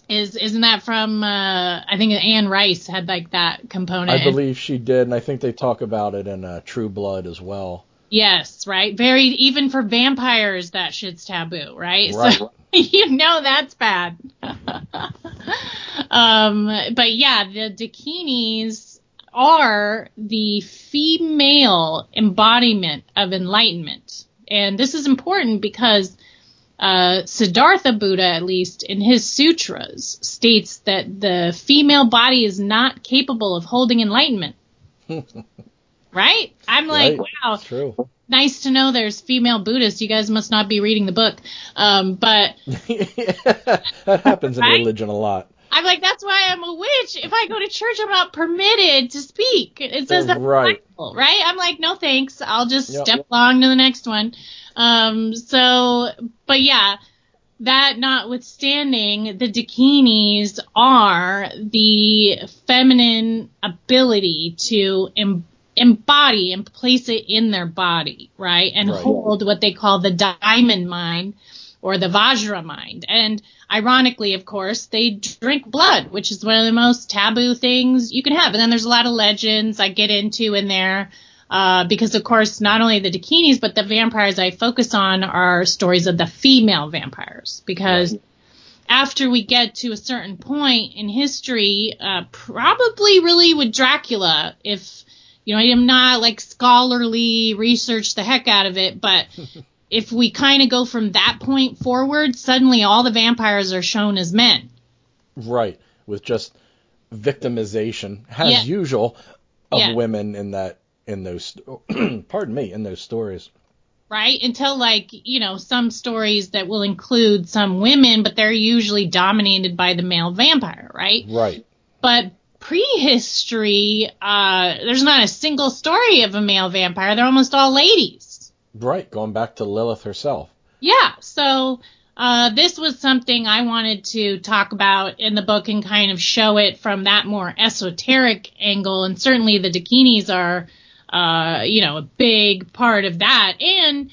Is isn't that from? Uh, I think Anne Rice had like that component. I believe she did, and I think they talk about it in uh, True Blood as well. Yes, right. Very even for vampires, that shit's taboo, right? Right. So you know that's bad. um, but yeah, the Dakinis are the female embodiment of enlightenment, and this is important because uh, Siddhartha Buddha, at least in his sutras, states that the female body is not capable of holding enlightenment. right? I'm like, Right. wow, true. nice to know there's female Buddhists. You guys must not be reading the book. Um, but that happens in Right? religion a lot. I'm like, that's why I'm a witch. If I go to church, I'm not permitted to speak. It says that Right. Bible, right? I'm like, no thanks. I'll just Yep. step along to the next one. Um, so, but yeah, that notwithstanding, the Dakinis are the feminine ability to em- embody and place it in their body, right? And Right. hold what they call the diamond mind or the Vajra mind. And ironically, of course, they drink blood, which is one of the most taboo things you can have. And then there's a lot of legends I get into in there. Uh, because of course, not only the Dakinis, but the vampires I focus on are stories of the female vampires. Because after we get to a certain point in history, uh, probably really with Dracula, if you know, I'm not like scholarly research the heck out of it, but if we kind of go from that point forward, suddenly all the vampires are shown as men. Right. With just victimization, as Yeah. usual, of Yeah. women in that in those pardon me in those stories. right? Until like, you know, some stories that will include some women, but they're usually dominated by the male vampire, right? Right. But prehistory, uh, there's not a single story of a male vampire. They're almost all ladies. Right. Going back to Lilith herself. Yeah. So, uh, this was something I wanted to talk about in the book and kind of show it from that more esoteric angle. And certainly the Dakinis are, uh, you know, a big part of that. And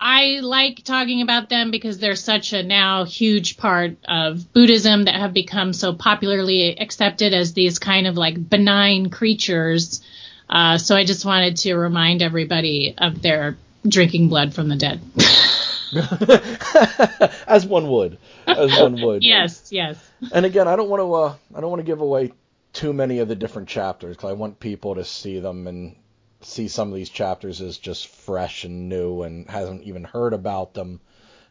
I like talking about them because they're such a now huge part of Buddhism that have become so popularly accepted as these kind of like benign creatures. Uh, so I just wanted to remind everybody of their drinking blood from the dead. as one would. As one would. yes, yes. And again, I don't want to. Uh, I don't want to give away too many of the different chapters because I want people to see them and see some of these chapters as just fresh and new and hasn't even heard about them.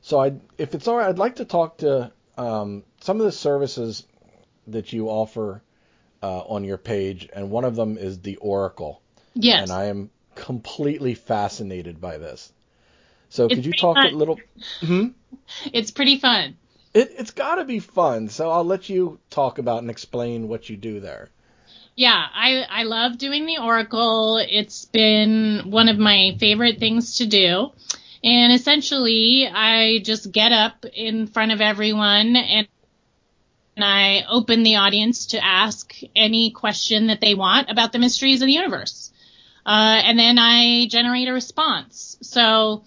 So I, if it's all right, I'd like to talk to um, some of the services that you offer uh, on your page, and one of them is the Oracle, Yes. and I am completely fascinated by this. So It's could you talk fun. a little? Hmm? It's pretty fun. It, it's got to be fun. So I'll let you talk about and explain what you do there. Yeah, I, I love doing the Oracle. It's been one of my favorite things to do. And essentially, I just get up in front of everyone and and I open the audience to ask any question that they want about the mysteries of the universe. Uh, and then I generate a response. So,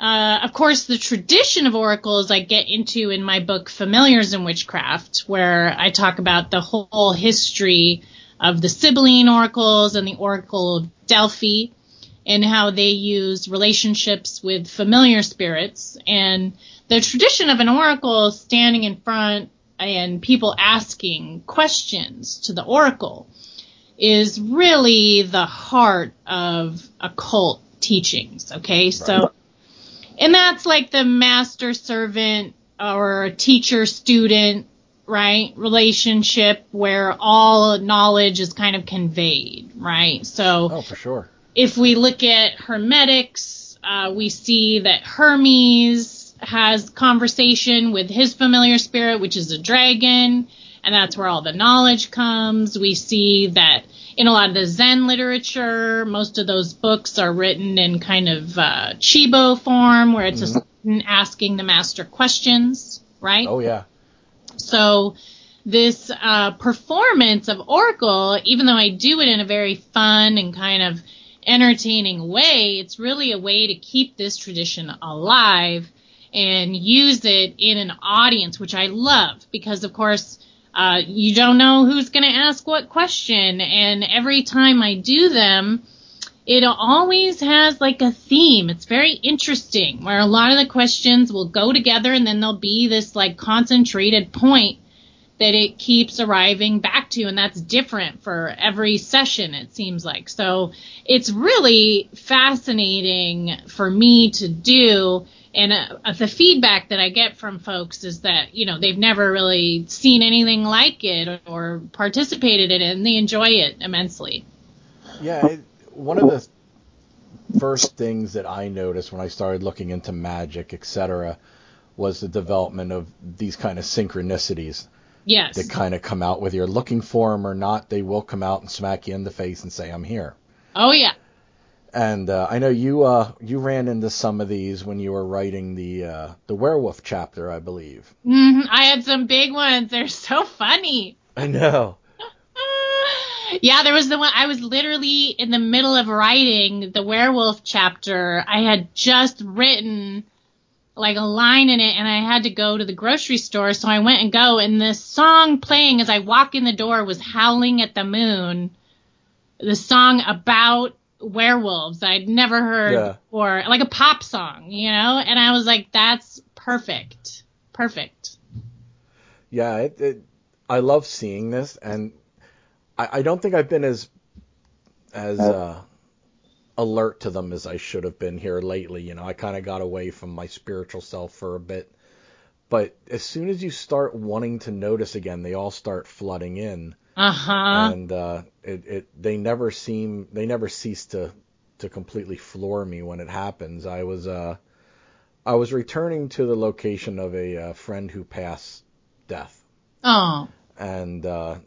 uh, of course, the tradition of oracles I get into in my book, Familiars in Witchcraft, where I talk about the whole history of the Sibylline oracles and the Oracle of Delphi and how they use relationships with familiar spirits. And the tradition of an oracle standing in front and people asking questions to the oracle is really the heart of occult teachings. Okay, so and that's like the master servant or teacher student right relationship where all knowledge is kind of conveyed right so Oh, for sure. if we look at hermetics uh, we see that hermes has conversation with his familiar spirit which is a dragon and that's where all the knowledge comes we see that in a lot of the zen literature most of those books are written in kind of uh, chibo form where it's a student asking the master questions right Oh yeah. so this uh, performance of Oracle, even though I do it in a very fun and kind of entertaining way. It's really a way to keep this tradition alive and use it in an audience, which I love because, of course, uh, you don't know who's going to ask what question. And every time I do them, it always has like a theme. It's very interesting where a lot of the questions will go together and then there'll be this like concentrated point that it keeps arriving back to and that's different for every session it seems like so it's really fascinating for me to do and uh, the feedback that i get from folks is that you know they've never really seen anything like it or participated in it and they enjoy it immensely Yeah, it, one of the first things that I noticed when I started looking into magic, etc., was the development of these kind of synchronicities yes that kind of come out, whether you're looking for them or not. They will come out and smack you in the face and say, "I'm here." oh yeah And uh, I know you uh, you ran into some of these when you were writing the uh, the werewolf chapter, I believe. hmm i had some big ones they're so funny I know. yeah, there was the one I was literally in the middle of writing the werewolf chapter. I had just written like a line in it and I had to go to the grocery store, so I went and go and the song playing as I walk in the door was Howling at the Moon. The song about werewolves I'd never heard Yeah. before, like a pop song, you know? And I was like that's perfect. Perfect. Yeah, it, it, I love seeing this, and I, I don't think I've been as as uh, alert to them as I should have been here lately. You know, I kind of got away from my spiritual self for a bit, but as soon as you start wanting to notice again, they all start flooding in, Uh-huh. and uh, it, it they never seem they never cease to to completely floor me when it happens. I was uh I was returning to the location of a uh, friend who passed death Oh. and uh,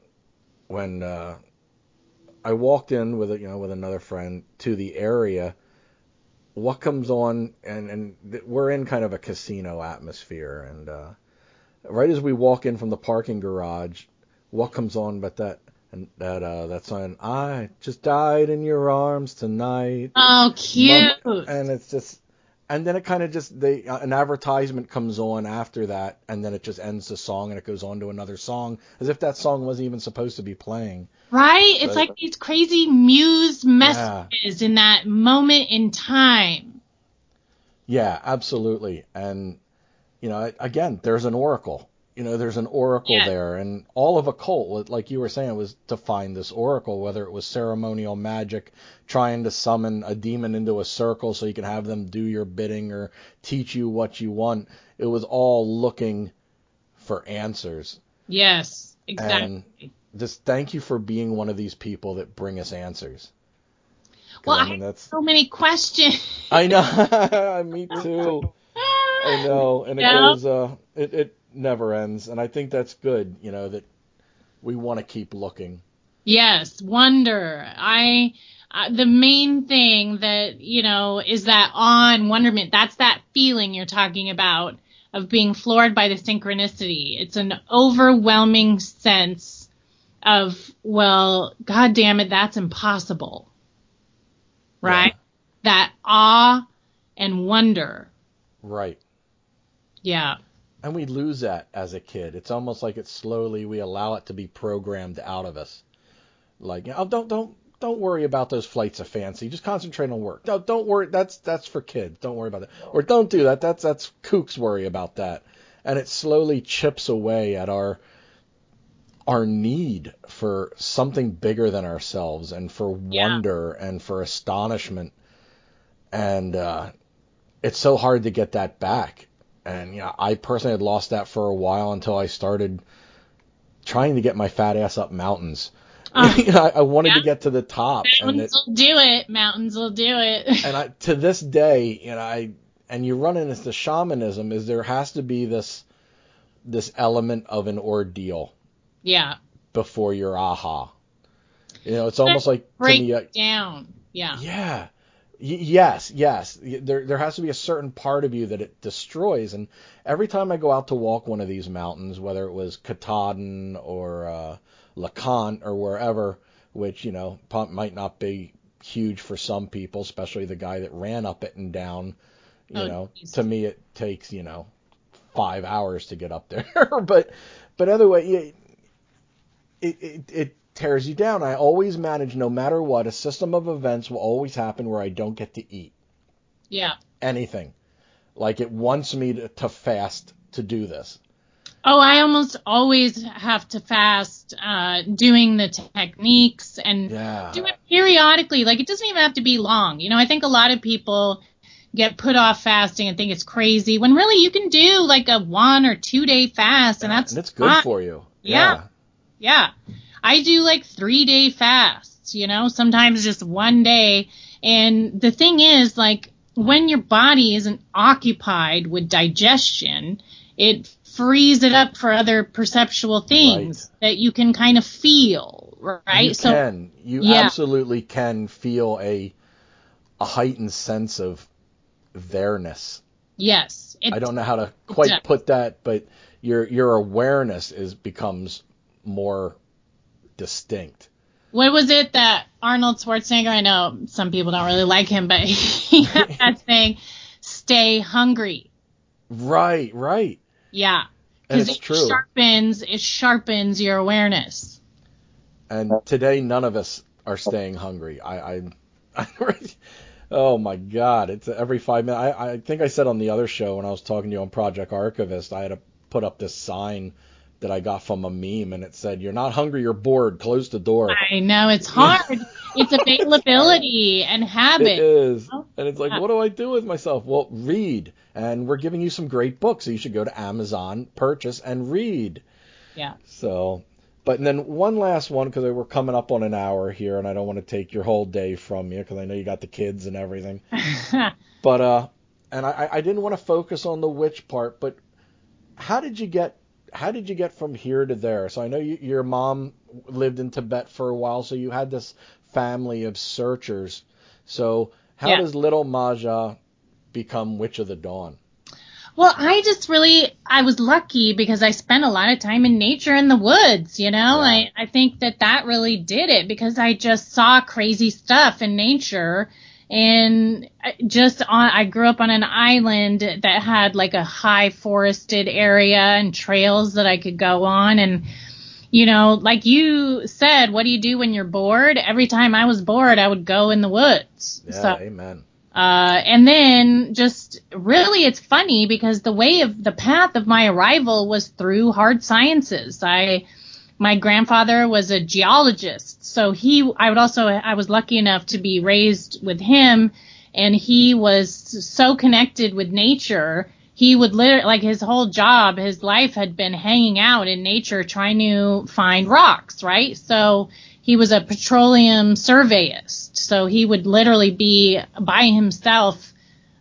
when uh, I walked in with a, you know with another friend to the area, what comes on and and th- we're in kind of a casino atmosphere, and uh, right as we walk in from the parking garage, what comes on but that and that uh, that song I just died in your arms tonight, Oh, cute. And it's just. And then it kind of just they uh, an advertisement comes on after that, and then it just ends the song, and it goes on to another song, as if that song wasn't even supposed to be playing. Right? It's like these crazy muse messages in that moment in time. Yeah, absolutely. And you know, again, there's an oracle. You know, there's an oracle Yeah. there, and all of occult, like you were saying, was to find this oracle. Whether it was ceremonial magic, trying to summon a demon into a circle so you can have them do your bidding or teach you what you want, it was all looking for answers. Yes, exactly. And just thank you for being one of these people that bring us answers well, I, I mean, that's so many questions. I know. Me too. I know, and it Yeah. goes. Uh, it it never ends, and I think that's good. You know that we want to keep looking. Yes, wonder. I uh, the main thing that you know is that awe and wonderment. That's that feeling you're talking about of being floored by the synchronicity. It's an overwhelming sense of well, god damn it, that's impossible. Right? That awe and wonder. Right. Yeah. And we lose that as a kid. It's almost like it's slowly we allow it to be programmed out of us. Like, oh, don't don't don't worry about those flights of fancy. Just concentrate on work. No, don't worry. That's that's for kids. Don't worry about that. Or don't do that. That's that's kooks worry about that. And it slowly chips away at our our need for something bigger than ourselves and for Yeah. wonder and for astonishment. And uh, it's so hard to get that back. And you know, I personally had lost that for a while until I started trying to get my fat ass up mountains. Uh-huh. You know, I, I wanted to get to the top, and it, mountains will do it. Mountains will do it. and I, to this day, you know, I and you run into the shamanism is there has to be this this element of an ordeal yeah. before your aha. You know, it's almost like Break me, down. Yeah. Yeah. Y- yes, yes. There there has to be a certain part of you that it destroys. And every time I go out to walk one of these mountains, whether it was Katahdin or uh, LeConte or wherever, which you know might not be huge for some people, especially the guy that ran up it and down. You Oh, know, geez. to me it takes you know five hours to get up there, but but other way, it, it it tears you down. I always manage, no matter what, a system of events will always happen where I don't get to eat Yeah. anything. Like it wants me to, to fast to do this. Oh, I almost always have to fast, uh, doing the techniques and Yeah. do it periodically. Like it doesn't even have to be long. You know, I think a lot of people get put off fasting and think it's crazy when really you can do like a one or two day fast and that's and it's good fine. for you. Yeah. Yeah. I do like three day fasts, you know, sometimes just one day. And the thing is, like, when your body isn't occupied with digestion, it frees it up for other perceptual things that you can kind of feel, right? You so, can. You Yeah. absolutely can feel a a heightened sense of there-ness. yes. It, I don't know how to quite put that, but your your awareness is becomes more distinct. What was it that Arnold Schwarzenegger? I know some people don't really like him, but he had that saying, "Stay hungry." Right, right. Yeah, because it true. sharpens it sharpens your awareness. And today, none of us are staying hungry. I, I, I oh my God, it's every five minutes. I, I think I said on the other show when I was talking to you on Project Archivist, I had to put up this sign that I got from a meme, and it said, "You're not hungry, you're bored. Close the door." I know it's hard. it's availability and habit. is, Oh, and it's like, yeah. what do I do with myself? Well, read, and we're giving you some great books, so you should go to Amazon, purchase, and read. Yeah. So, but and then one last one because we're coming up on an hour here, and I don't want to take your whole day from you because I know you got the kids and everything. But uh, and I I didn't want to focus on the witch part, but how did you get how did you get from here to there? So I know you, your mom lived in Tibet for a while, so you had this family of searchers. So how Yeah. does little Maja become Witch of the Dawn? Well, I just really I was lucky because I spent a lot of time in nature in the woods, you know? Yeah. I I think that that really did it because I just saw crazy stuff in nature and just on I grew up on an island that had like a high forested area and trails that I could go on and you know, like you said, what do you do when you're bored? Every time I was bored, I would go in the woods. Yeah, So amen. uh, and then just really it's funny because the way of the path of my arrival was through hard sciences. I, my grandfather was a geologist. So he, I would also, I was lucky enough to be raised with him and he was so connected with nature. He would literally, like his whole job, his life had been hanging out in nature trying to find rocks, right? So he was a petroleum surveyist. So he would literally be by himself,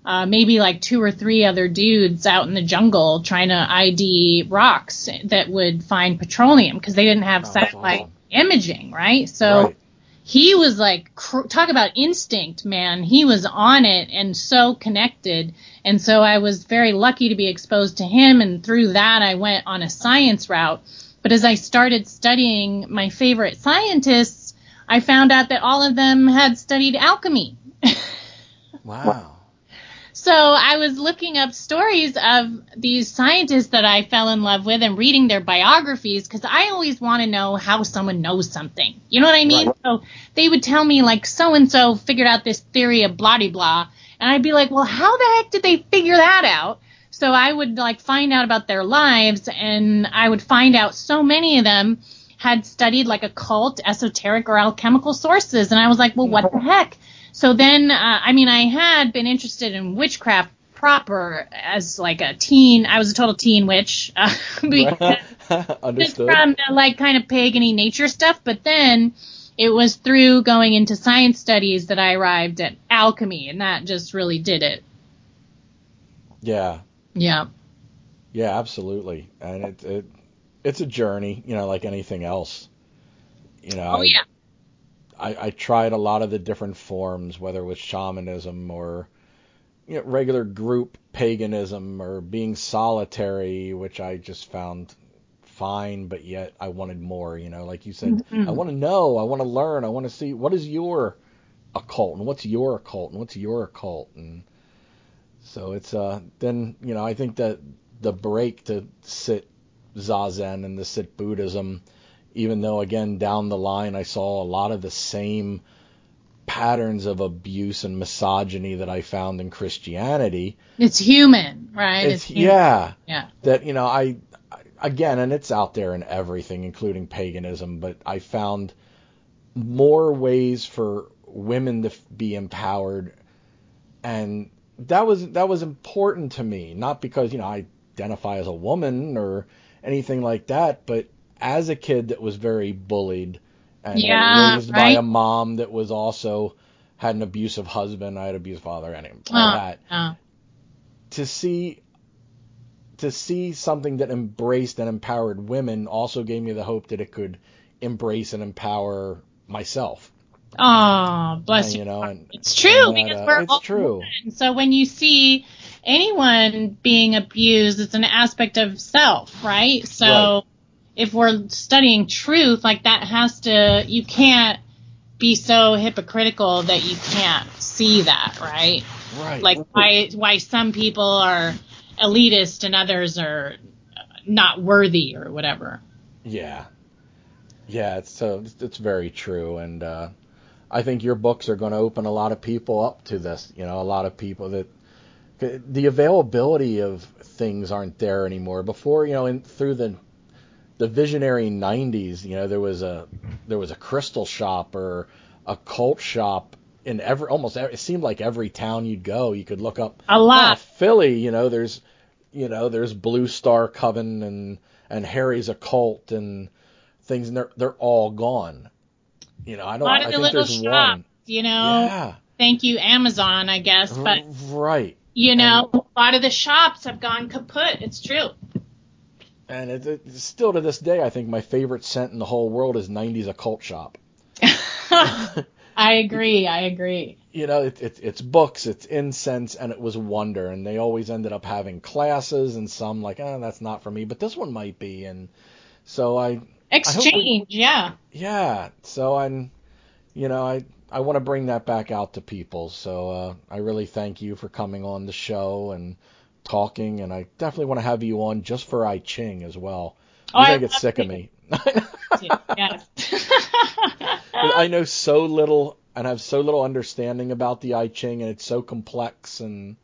uh, maybe like two or three other dudes out in the jungle trying to ID rocks that would find petroleum because they didn't have Oh, satellite awesome. imaging, right? So right. he was like cr- talk about instinct man he was on it and so connected and so i was very lucky to be exposed to him and through that i went on a science route but as i started studying my favorite scientists i found out that all of them had studied alchemy Wow. So I was looking up stories of these scientists that I fell in love with and reading their biographies because I always want to know how someone knows something. You know what I mean? Right. So they would tell me like so and so figured out this theory of blah de blah, and I'd be like, well, how the heck did they figure that out? So I would like find out about their lives, and I would find out so many of them had studied like occult, esoteric, or alchemical sources, and I was like, well, what the heck? So then, uh, I mean, I had been interested in witchcraft proper as like a teen. I was a total teen witch uh, Understood. from the, like kind of pagany nature stuff. But then it was through going into science studies that I arrived at alchemy, and that just really did it. Yeah. Yeah. Yeah, absolutely. And it, it it's a journey, you know, like anything else. You know, Oh I, yeah. I, I tried a lot of the different forms, whether it was shamanism or you know, regular group paganism or being solitary, which I just found fine, but yet I wanted more, you know, like you said, Mhm. I want to know, I want to learn, I want to see what is your occult and what's your occult and what's your occult and so it's uh then you know I think that the break to sit zazen and the sit Buddhism, even though again down the line I saw a lot of the same patterns of abuse and misogyny that I found in Christianity. It's human, right? It's, human. yeah, Yeah. that you know I again and it's out there in everything including paganism, but I found more ways for women to f- be empowered and that was that was important to me not because you know I identify as a woman or anything like that but as a kid that was very bullied and Yeah, raised by a mom that was also had an abusive husband I had an abusive father and all Oh, that oh. to see to see something that embraced and empowered women also gave me the hope that it could embrace and empower myself Oh, bless And, you. you know and It's true and that, because uh, we're it's all true women. So when you see anyone being abused, it's an aspect of self, right? So Right. If we're studying truth, like that has to, you can't be so hypocritical that you can't see that, right? right Like why why some people are elitist and others are not worthy or whatever. Yeah, yeah, it's so it's, it's very true, and uh, I think your books are going to open a lot of people up to this. You know, a lot of people that the availability of things aren't there anymore. Before, you know, in through the the visionary '90s, you know, there was a there was a crystal shop or a cult shop in every almost every, it seemed like every town you'd go, you could look up A Oh, lot. Ah, Philly, you know, there's you know, there's Blue Star Coven and and Harry's occult and things and they're they're all gone. You know, i don't lot I the think little shops, one. you know. Yeah. Thank you, Amazon, I guess, but right. you know, a lot of the shops have gone kaput. It's true. And it, it's still to this day I think my favorite scent in the whole world is 90s occult shop. I agree. I agree. you know, it, it, it's books, it's incense, and it was wonder. And they always ended up having classes, and some like, oh, that's not for me, but this one might be. And so I, Exchange, yeah. yeah, so I'm, you know, I I want to bring that back out to people. So uh, I really thank you for coming on the show and talking, and I definitely want to have you on just for I Ching as well. Oh, You're I gonna get sick of me. yes. I know so little and have so little understanding about the I Ching, and it's so complex and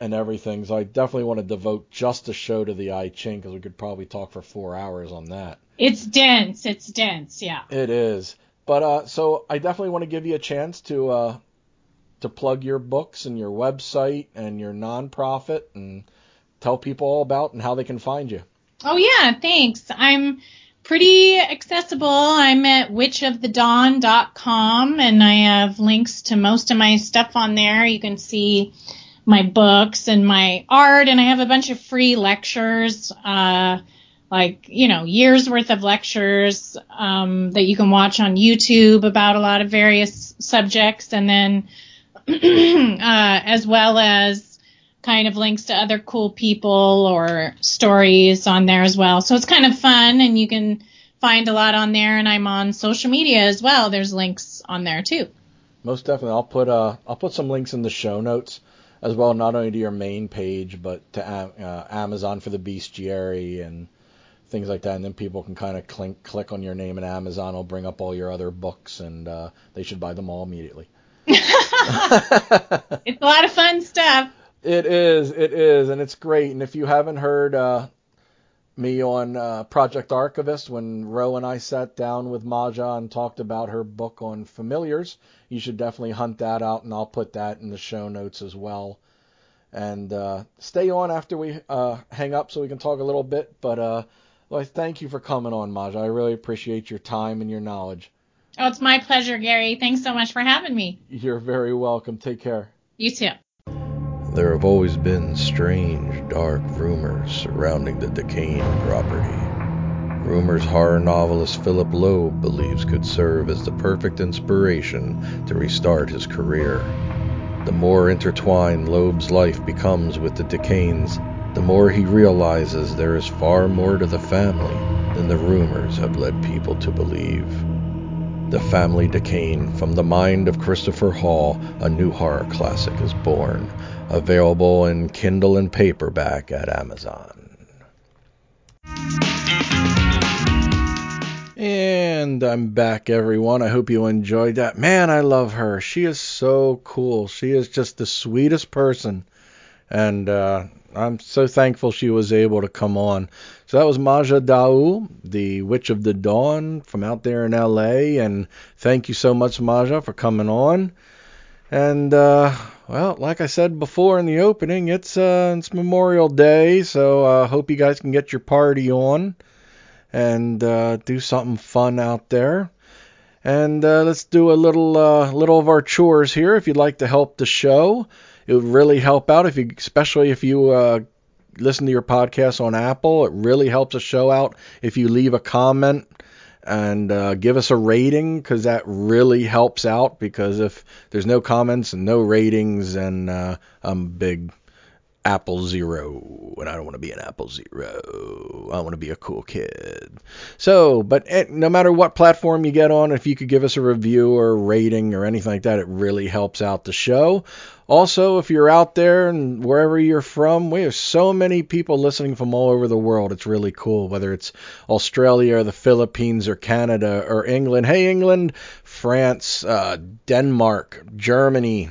and everything. So I definitely want to devote just a show to the I Ching because we could probably talk for four hours on that. it's dense. It's dense. Yeah. It is, but uh, so I definitely want to give you a chance to uh, to plug your books and your website and your nonprofit and tell people all about and how they can find you. Oh yeah, thanks. I'm pretty accessible. I'm at witchofthedawn.com and I have links to most of my stuff on there. You can see my books and my art and I have a bunch of free lectures, uh, like, you know, years worth of lectures, um, that you can watch on YouTube about a lot of various subjects and then, uh, as well as kind of links to other cool people or stories on there as well. So it's kind of fun and you can find a lot on there and I'm on social media as well. There's links on there too. Most definitely, I'll put uh I'll put some links in the show notes as well, not only to your main page but to uh, Amazon for the bestiary and things like that. And then people can kind of click click on your name and Amazon will bring up all your other books and uh, they should buy them all immediately. It's a lot of fun stuff. It is, it is, and it's great. And if you haven't heard uh, me on uh, Project Archivist, when Ro and I sat down with Maja and talked about her book on familiars, you should definitely hunt that out, and I'll put that in the show notes as well. And uh, stay on after we uh, hang up so we can talk a little bit. But uh, well, thank you for coming on, Maja. I really appreciate your time and your knowledge. Oh, it's my pleasure, Gary. Thanks so much for having me. You're very welcome. Take care. You too. There have always been strange, dark rumors surrounding the Decane property. Rumors horror novelist Philip Loeb believes could serve as the perfect inspiration to restart his career. The more intertwined Loeb's life becomes with the Decanes, the more he realizes there is far more to the family than the rumors have led people to believe. The Family Decane. From the mind of Christopher Hall, a new horror classic is born. Available in Kindle and paperback at Amazon. And I'm back, everyone. I hope you enjoyed that. Man, I love her. She is so cool. She is just the sweetest person. And uh, I'm so thankful she was able to come on. So that was Maja D'Aoust, the Witch of the Dawn from out there in LA. And thank you so much, Maja, for coming on. And uh, well, like I said before in the opening, it's uh, it's Memorial Day, so I uh, hope you guys can get your party on and uh, do something fun out there. And uh, let's do a little uh, little of our chores here. If you'd like to help the show, it would really help out if you, especially if you listen to your podcast on Apple. It really helps the show out if you leave a comment and uh, give us a rating because that really helps out. Because if there's no comments and no ratings, and uh, I'm big Apple Zero, and I don't want to be an Apple Zero. I want to be a cool kid. So, but eh, no matter what platform you get on, if you could give us a review or a rating or anything like that, it really helps out the show. Also, if you're out there and wherever you're from, we have so many people listening from all over the world. It's really cool, whether it's Australia or the Philippines or Canada or England. Hey, England, France, uh, Denmark, Germany.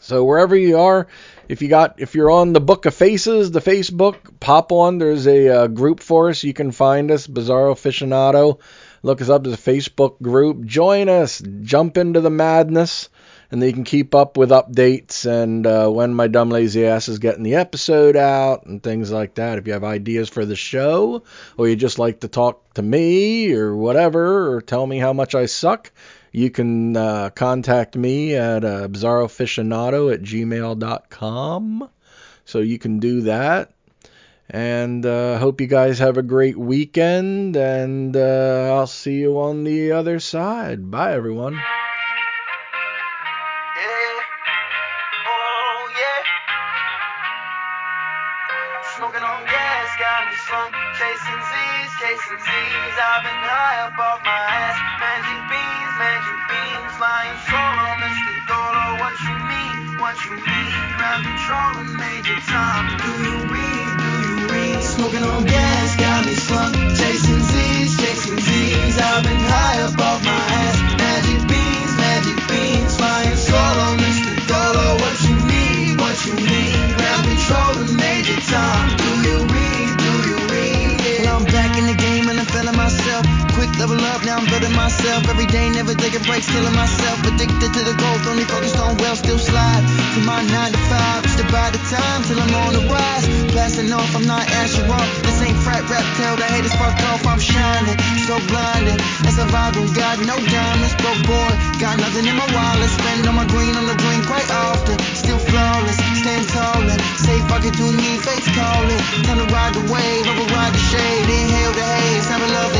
So wherever you are, if you got if you're on the Book of Faces, the Facebook, pop on. There's a uh, group for us. You can find us, Bizarro Aficionado. Look us up as a Facebook group. Join us. Jump into the madness, and then you can keep up with updates and uh, when my dumb lazy ass is getting the episode out and things like that. If you have ideas for the show, or you just like to talk to me or whatever, or tell me how much I suck, you can uh, contact me at uh, bizarroaficionado at gmail.com. So you can do that. And uh, hope you guys have a great weekend. And uh, I'll see you on the other side. Bye, everyone. every day, never taking breaks, killing myself. Addicted to the gold, only focused on wealth, still slide to my 9 to 5. Just by the time till I'm on the rise. Blasting off, I'm not ashen off. This ain't frat rap, tell the haters fuck off. I'm shining, so blinded. As a rival, got no diamonds, broke boy. Got nothing in my wallet, spend on my green, on the green quite often. Still flawless, stand tall and say fuck it to me, face calling. Time to ride the wave, override the shade, inhale the haze, have a love